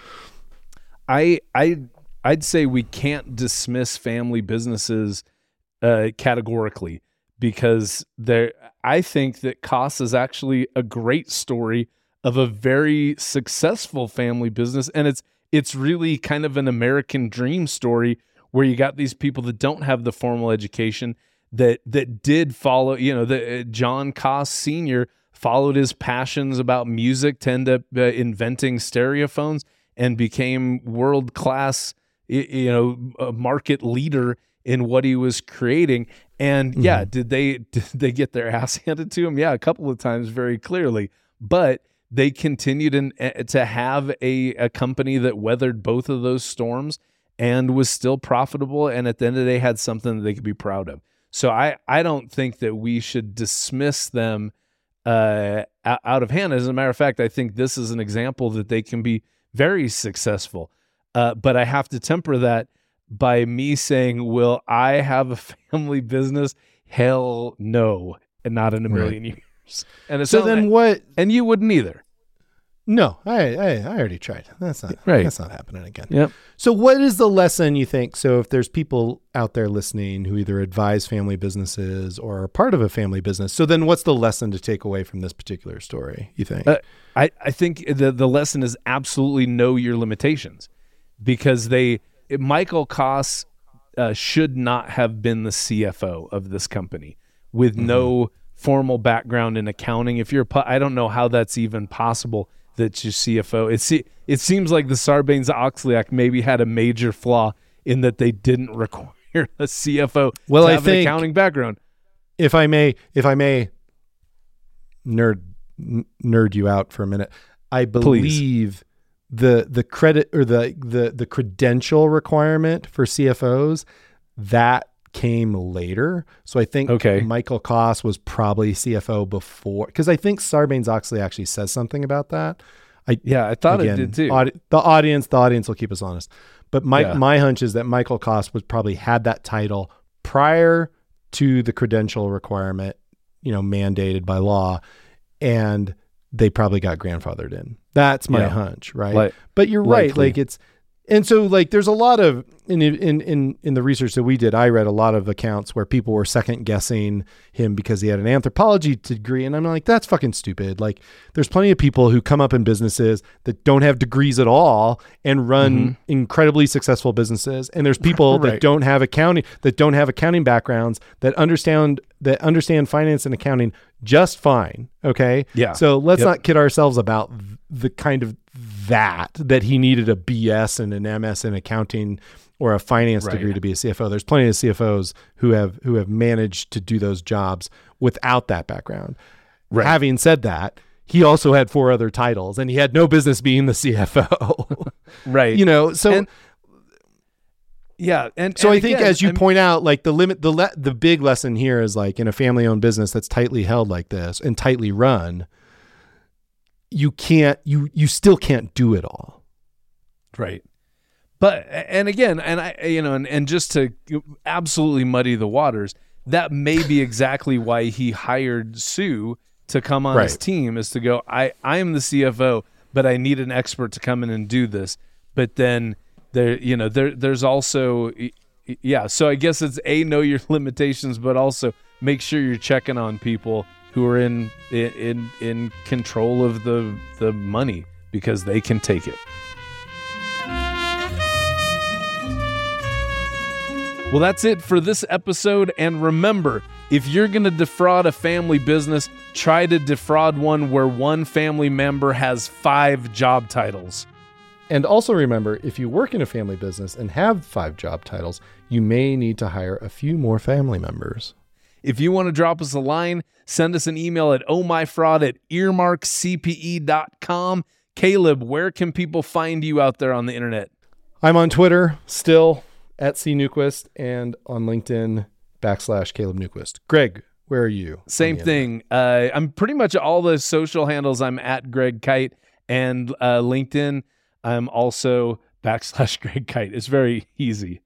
I I I'd say we can't dismiss family businesses uh, categorically because there I think that Koss is actually a great story of a very successful family business. And it's it's really kind of an American dream story where you got these people that don't have the formal education that that did follow, you know, the uh, John Koss senior followed his passions about music to end up uh, inventing stereophones and became world class, you know, a market leader in what he was creating. And mm-hmm. yeah, did they did they get their ass handed to him? Yeah, a couple of times, very clearly. But they continued in, uh, to have a, a company that weathered both of those storms and was still profitable and at the end of the day had something that they could be proud of. So I, I don't think that we should dismiss them uh, out of hand. As a matter of fact, I think this is an example that they can be very successful. Uh, but I have to temper that by me saying, "Will I have a family business?" Hell no, and not in a million right. years. And so then like, what? And you wouldn't either. No, I, I, I already tried. That's not right. That's not happening again. Yep. So, what is the lesson you think? So, if there's people out there listening who either advise family businesses or are part of a family business, so then what's the lesson to take away from this particular story? You think? Uh, I I think the the lesson is absolutely know your limitations, because they Michael Koss uh, should not have been the CFO of this company with mm-hmm. no formal background in accounting. If you're, I don't know how that's even possible that your CFO. It it seems like the Sarbanes Oxley Act maybe had a major flaw in that they didn't require a CFO well, I an accounting background. If I may, if I may, nerd nerd you out for a minute. I believe Please. The the credit or the the the credential requirement for CFOs that came later. So I think okay. Michael Koss was probably CFO before because I think Sarbanes Oxley actually says something about that. I yeah, I thought again, it did too. The audience, the audience will keep us honest. But my yeah. my hunch is that Michael Koss was probably had that title prior to the credential requirement, you know, mandated by law, and they probably got grandfathered in. That's my yeah. hunch, right? Like, but you're likely. right. Like it's and so like there's a lot of in in in in the research that we did i read a lot of accounts where people were second guessing him because he had an anthropology degree and i'm like that's fucking stupid like there's plenty of people who come up in businesses that don't have degrees at all and run mm-hmm. incredibly successful businesses and there's people right. that don't have accounting that don't have accounting backgrounds that understand that understand finance and accounting just fine okay yeah so let's yep. not kid ourselves about the kind of that that he needed a BS and an MS in accounting or a finance right. degree to be a CFO. There's plenty of CFOs who have who have managed to do those jobs without that background. Right. Having said that, he also had four other titles and he had no business being the CFO. right. You know, so and, yeah, and so and I think again, as you I'm, point out, like the limit, the le- the big lesson here is like in a family-owned business that's tightly held like this and tightly run, you can't you you still can't do it all. Right. But and again and i you know and, and just to absolutely muddy the waters that may be exactly why he hired sue to come on right. his team is to go i i am the cfo but i need an expert to come in and do this. But then there you know there there's also yeah so i guess it's a know your limitations but also make sure you're checking on people who are in in in control of the the money because they can take it. Well, that's it for this episode. And remember, if you're going to defraud a family business, try to defraud one where one family member has five job titles. And also remember, if you work in a family business and have five job titles, you may need to hire a few more family members. If you want to drop us a line, send us an email at ohmyfraud at earmarkcpe.com. Caleb, where can people find you out there on the internet? I'm on Twitter still at C Newquist and on LinkedIn backslash Caleb Newquist. Greg, where are you? Same thing. Uh, I'm pretty much all the social handles. I'm at Greg Kyte and uh, LinkedIn. I'm also backslash Greg Kyte. It's very easy.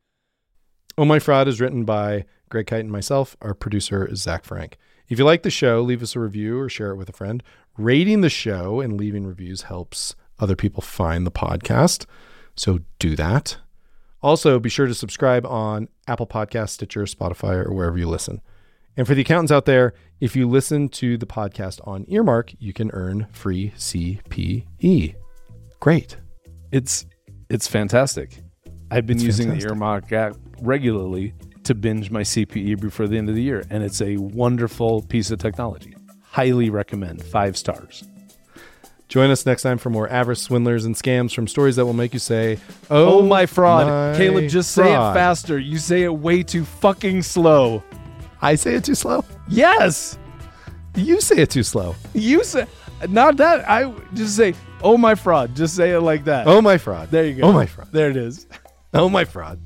Oh My Fraud is written by Greg Kyte and myself. Our producer is Zach Frank. If you like the show, leave us a review or share it with a friend. Rating the show and leaving reviews helps other people find the podcast. So do that. Also, be sure to subscribe on Apple Podcast, Stitcher, Spotify, or wherever you listen. And for the accountants out there, if you listen to the podcast on Earmark, you can earn free CPE. Great. It's it's fantastic. I've been it's using fantastic. the Earmark app regularly to binge my CPE before the end of the year. And it's a wonderful piece of technology. Highly recommend. Five stars. Join us next time for more avarice, swindlers, and scams from stories that will make you say, Oh, oh my fraud. my Caleb, just say it faster. You say it way too fucking slow. I say it too slow. Yes. You say it too slow. You say not that I just say, "Oh my fraud." Just say it like that. Oh, my fraud. there you go. Oh, my fraud. There it is. Oh, my fraud.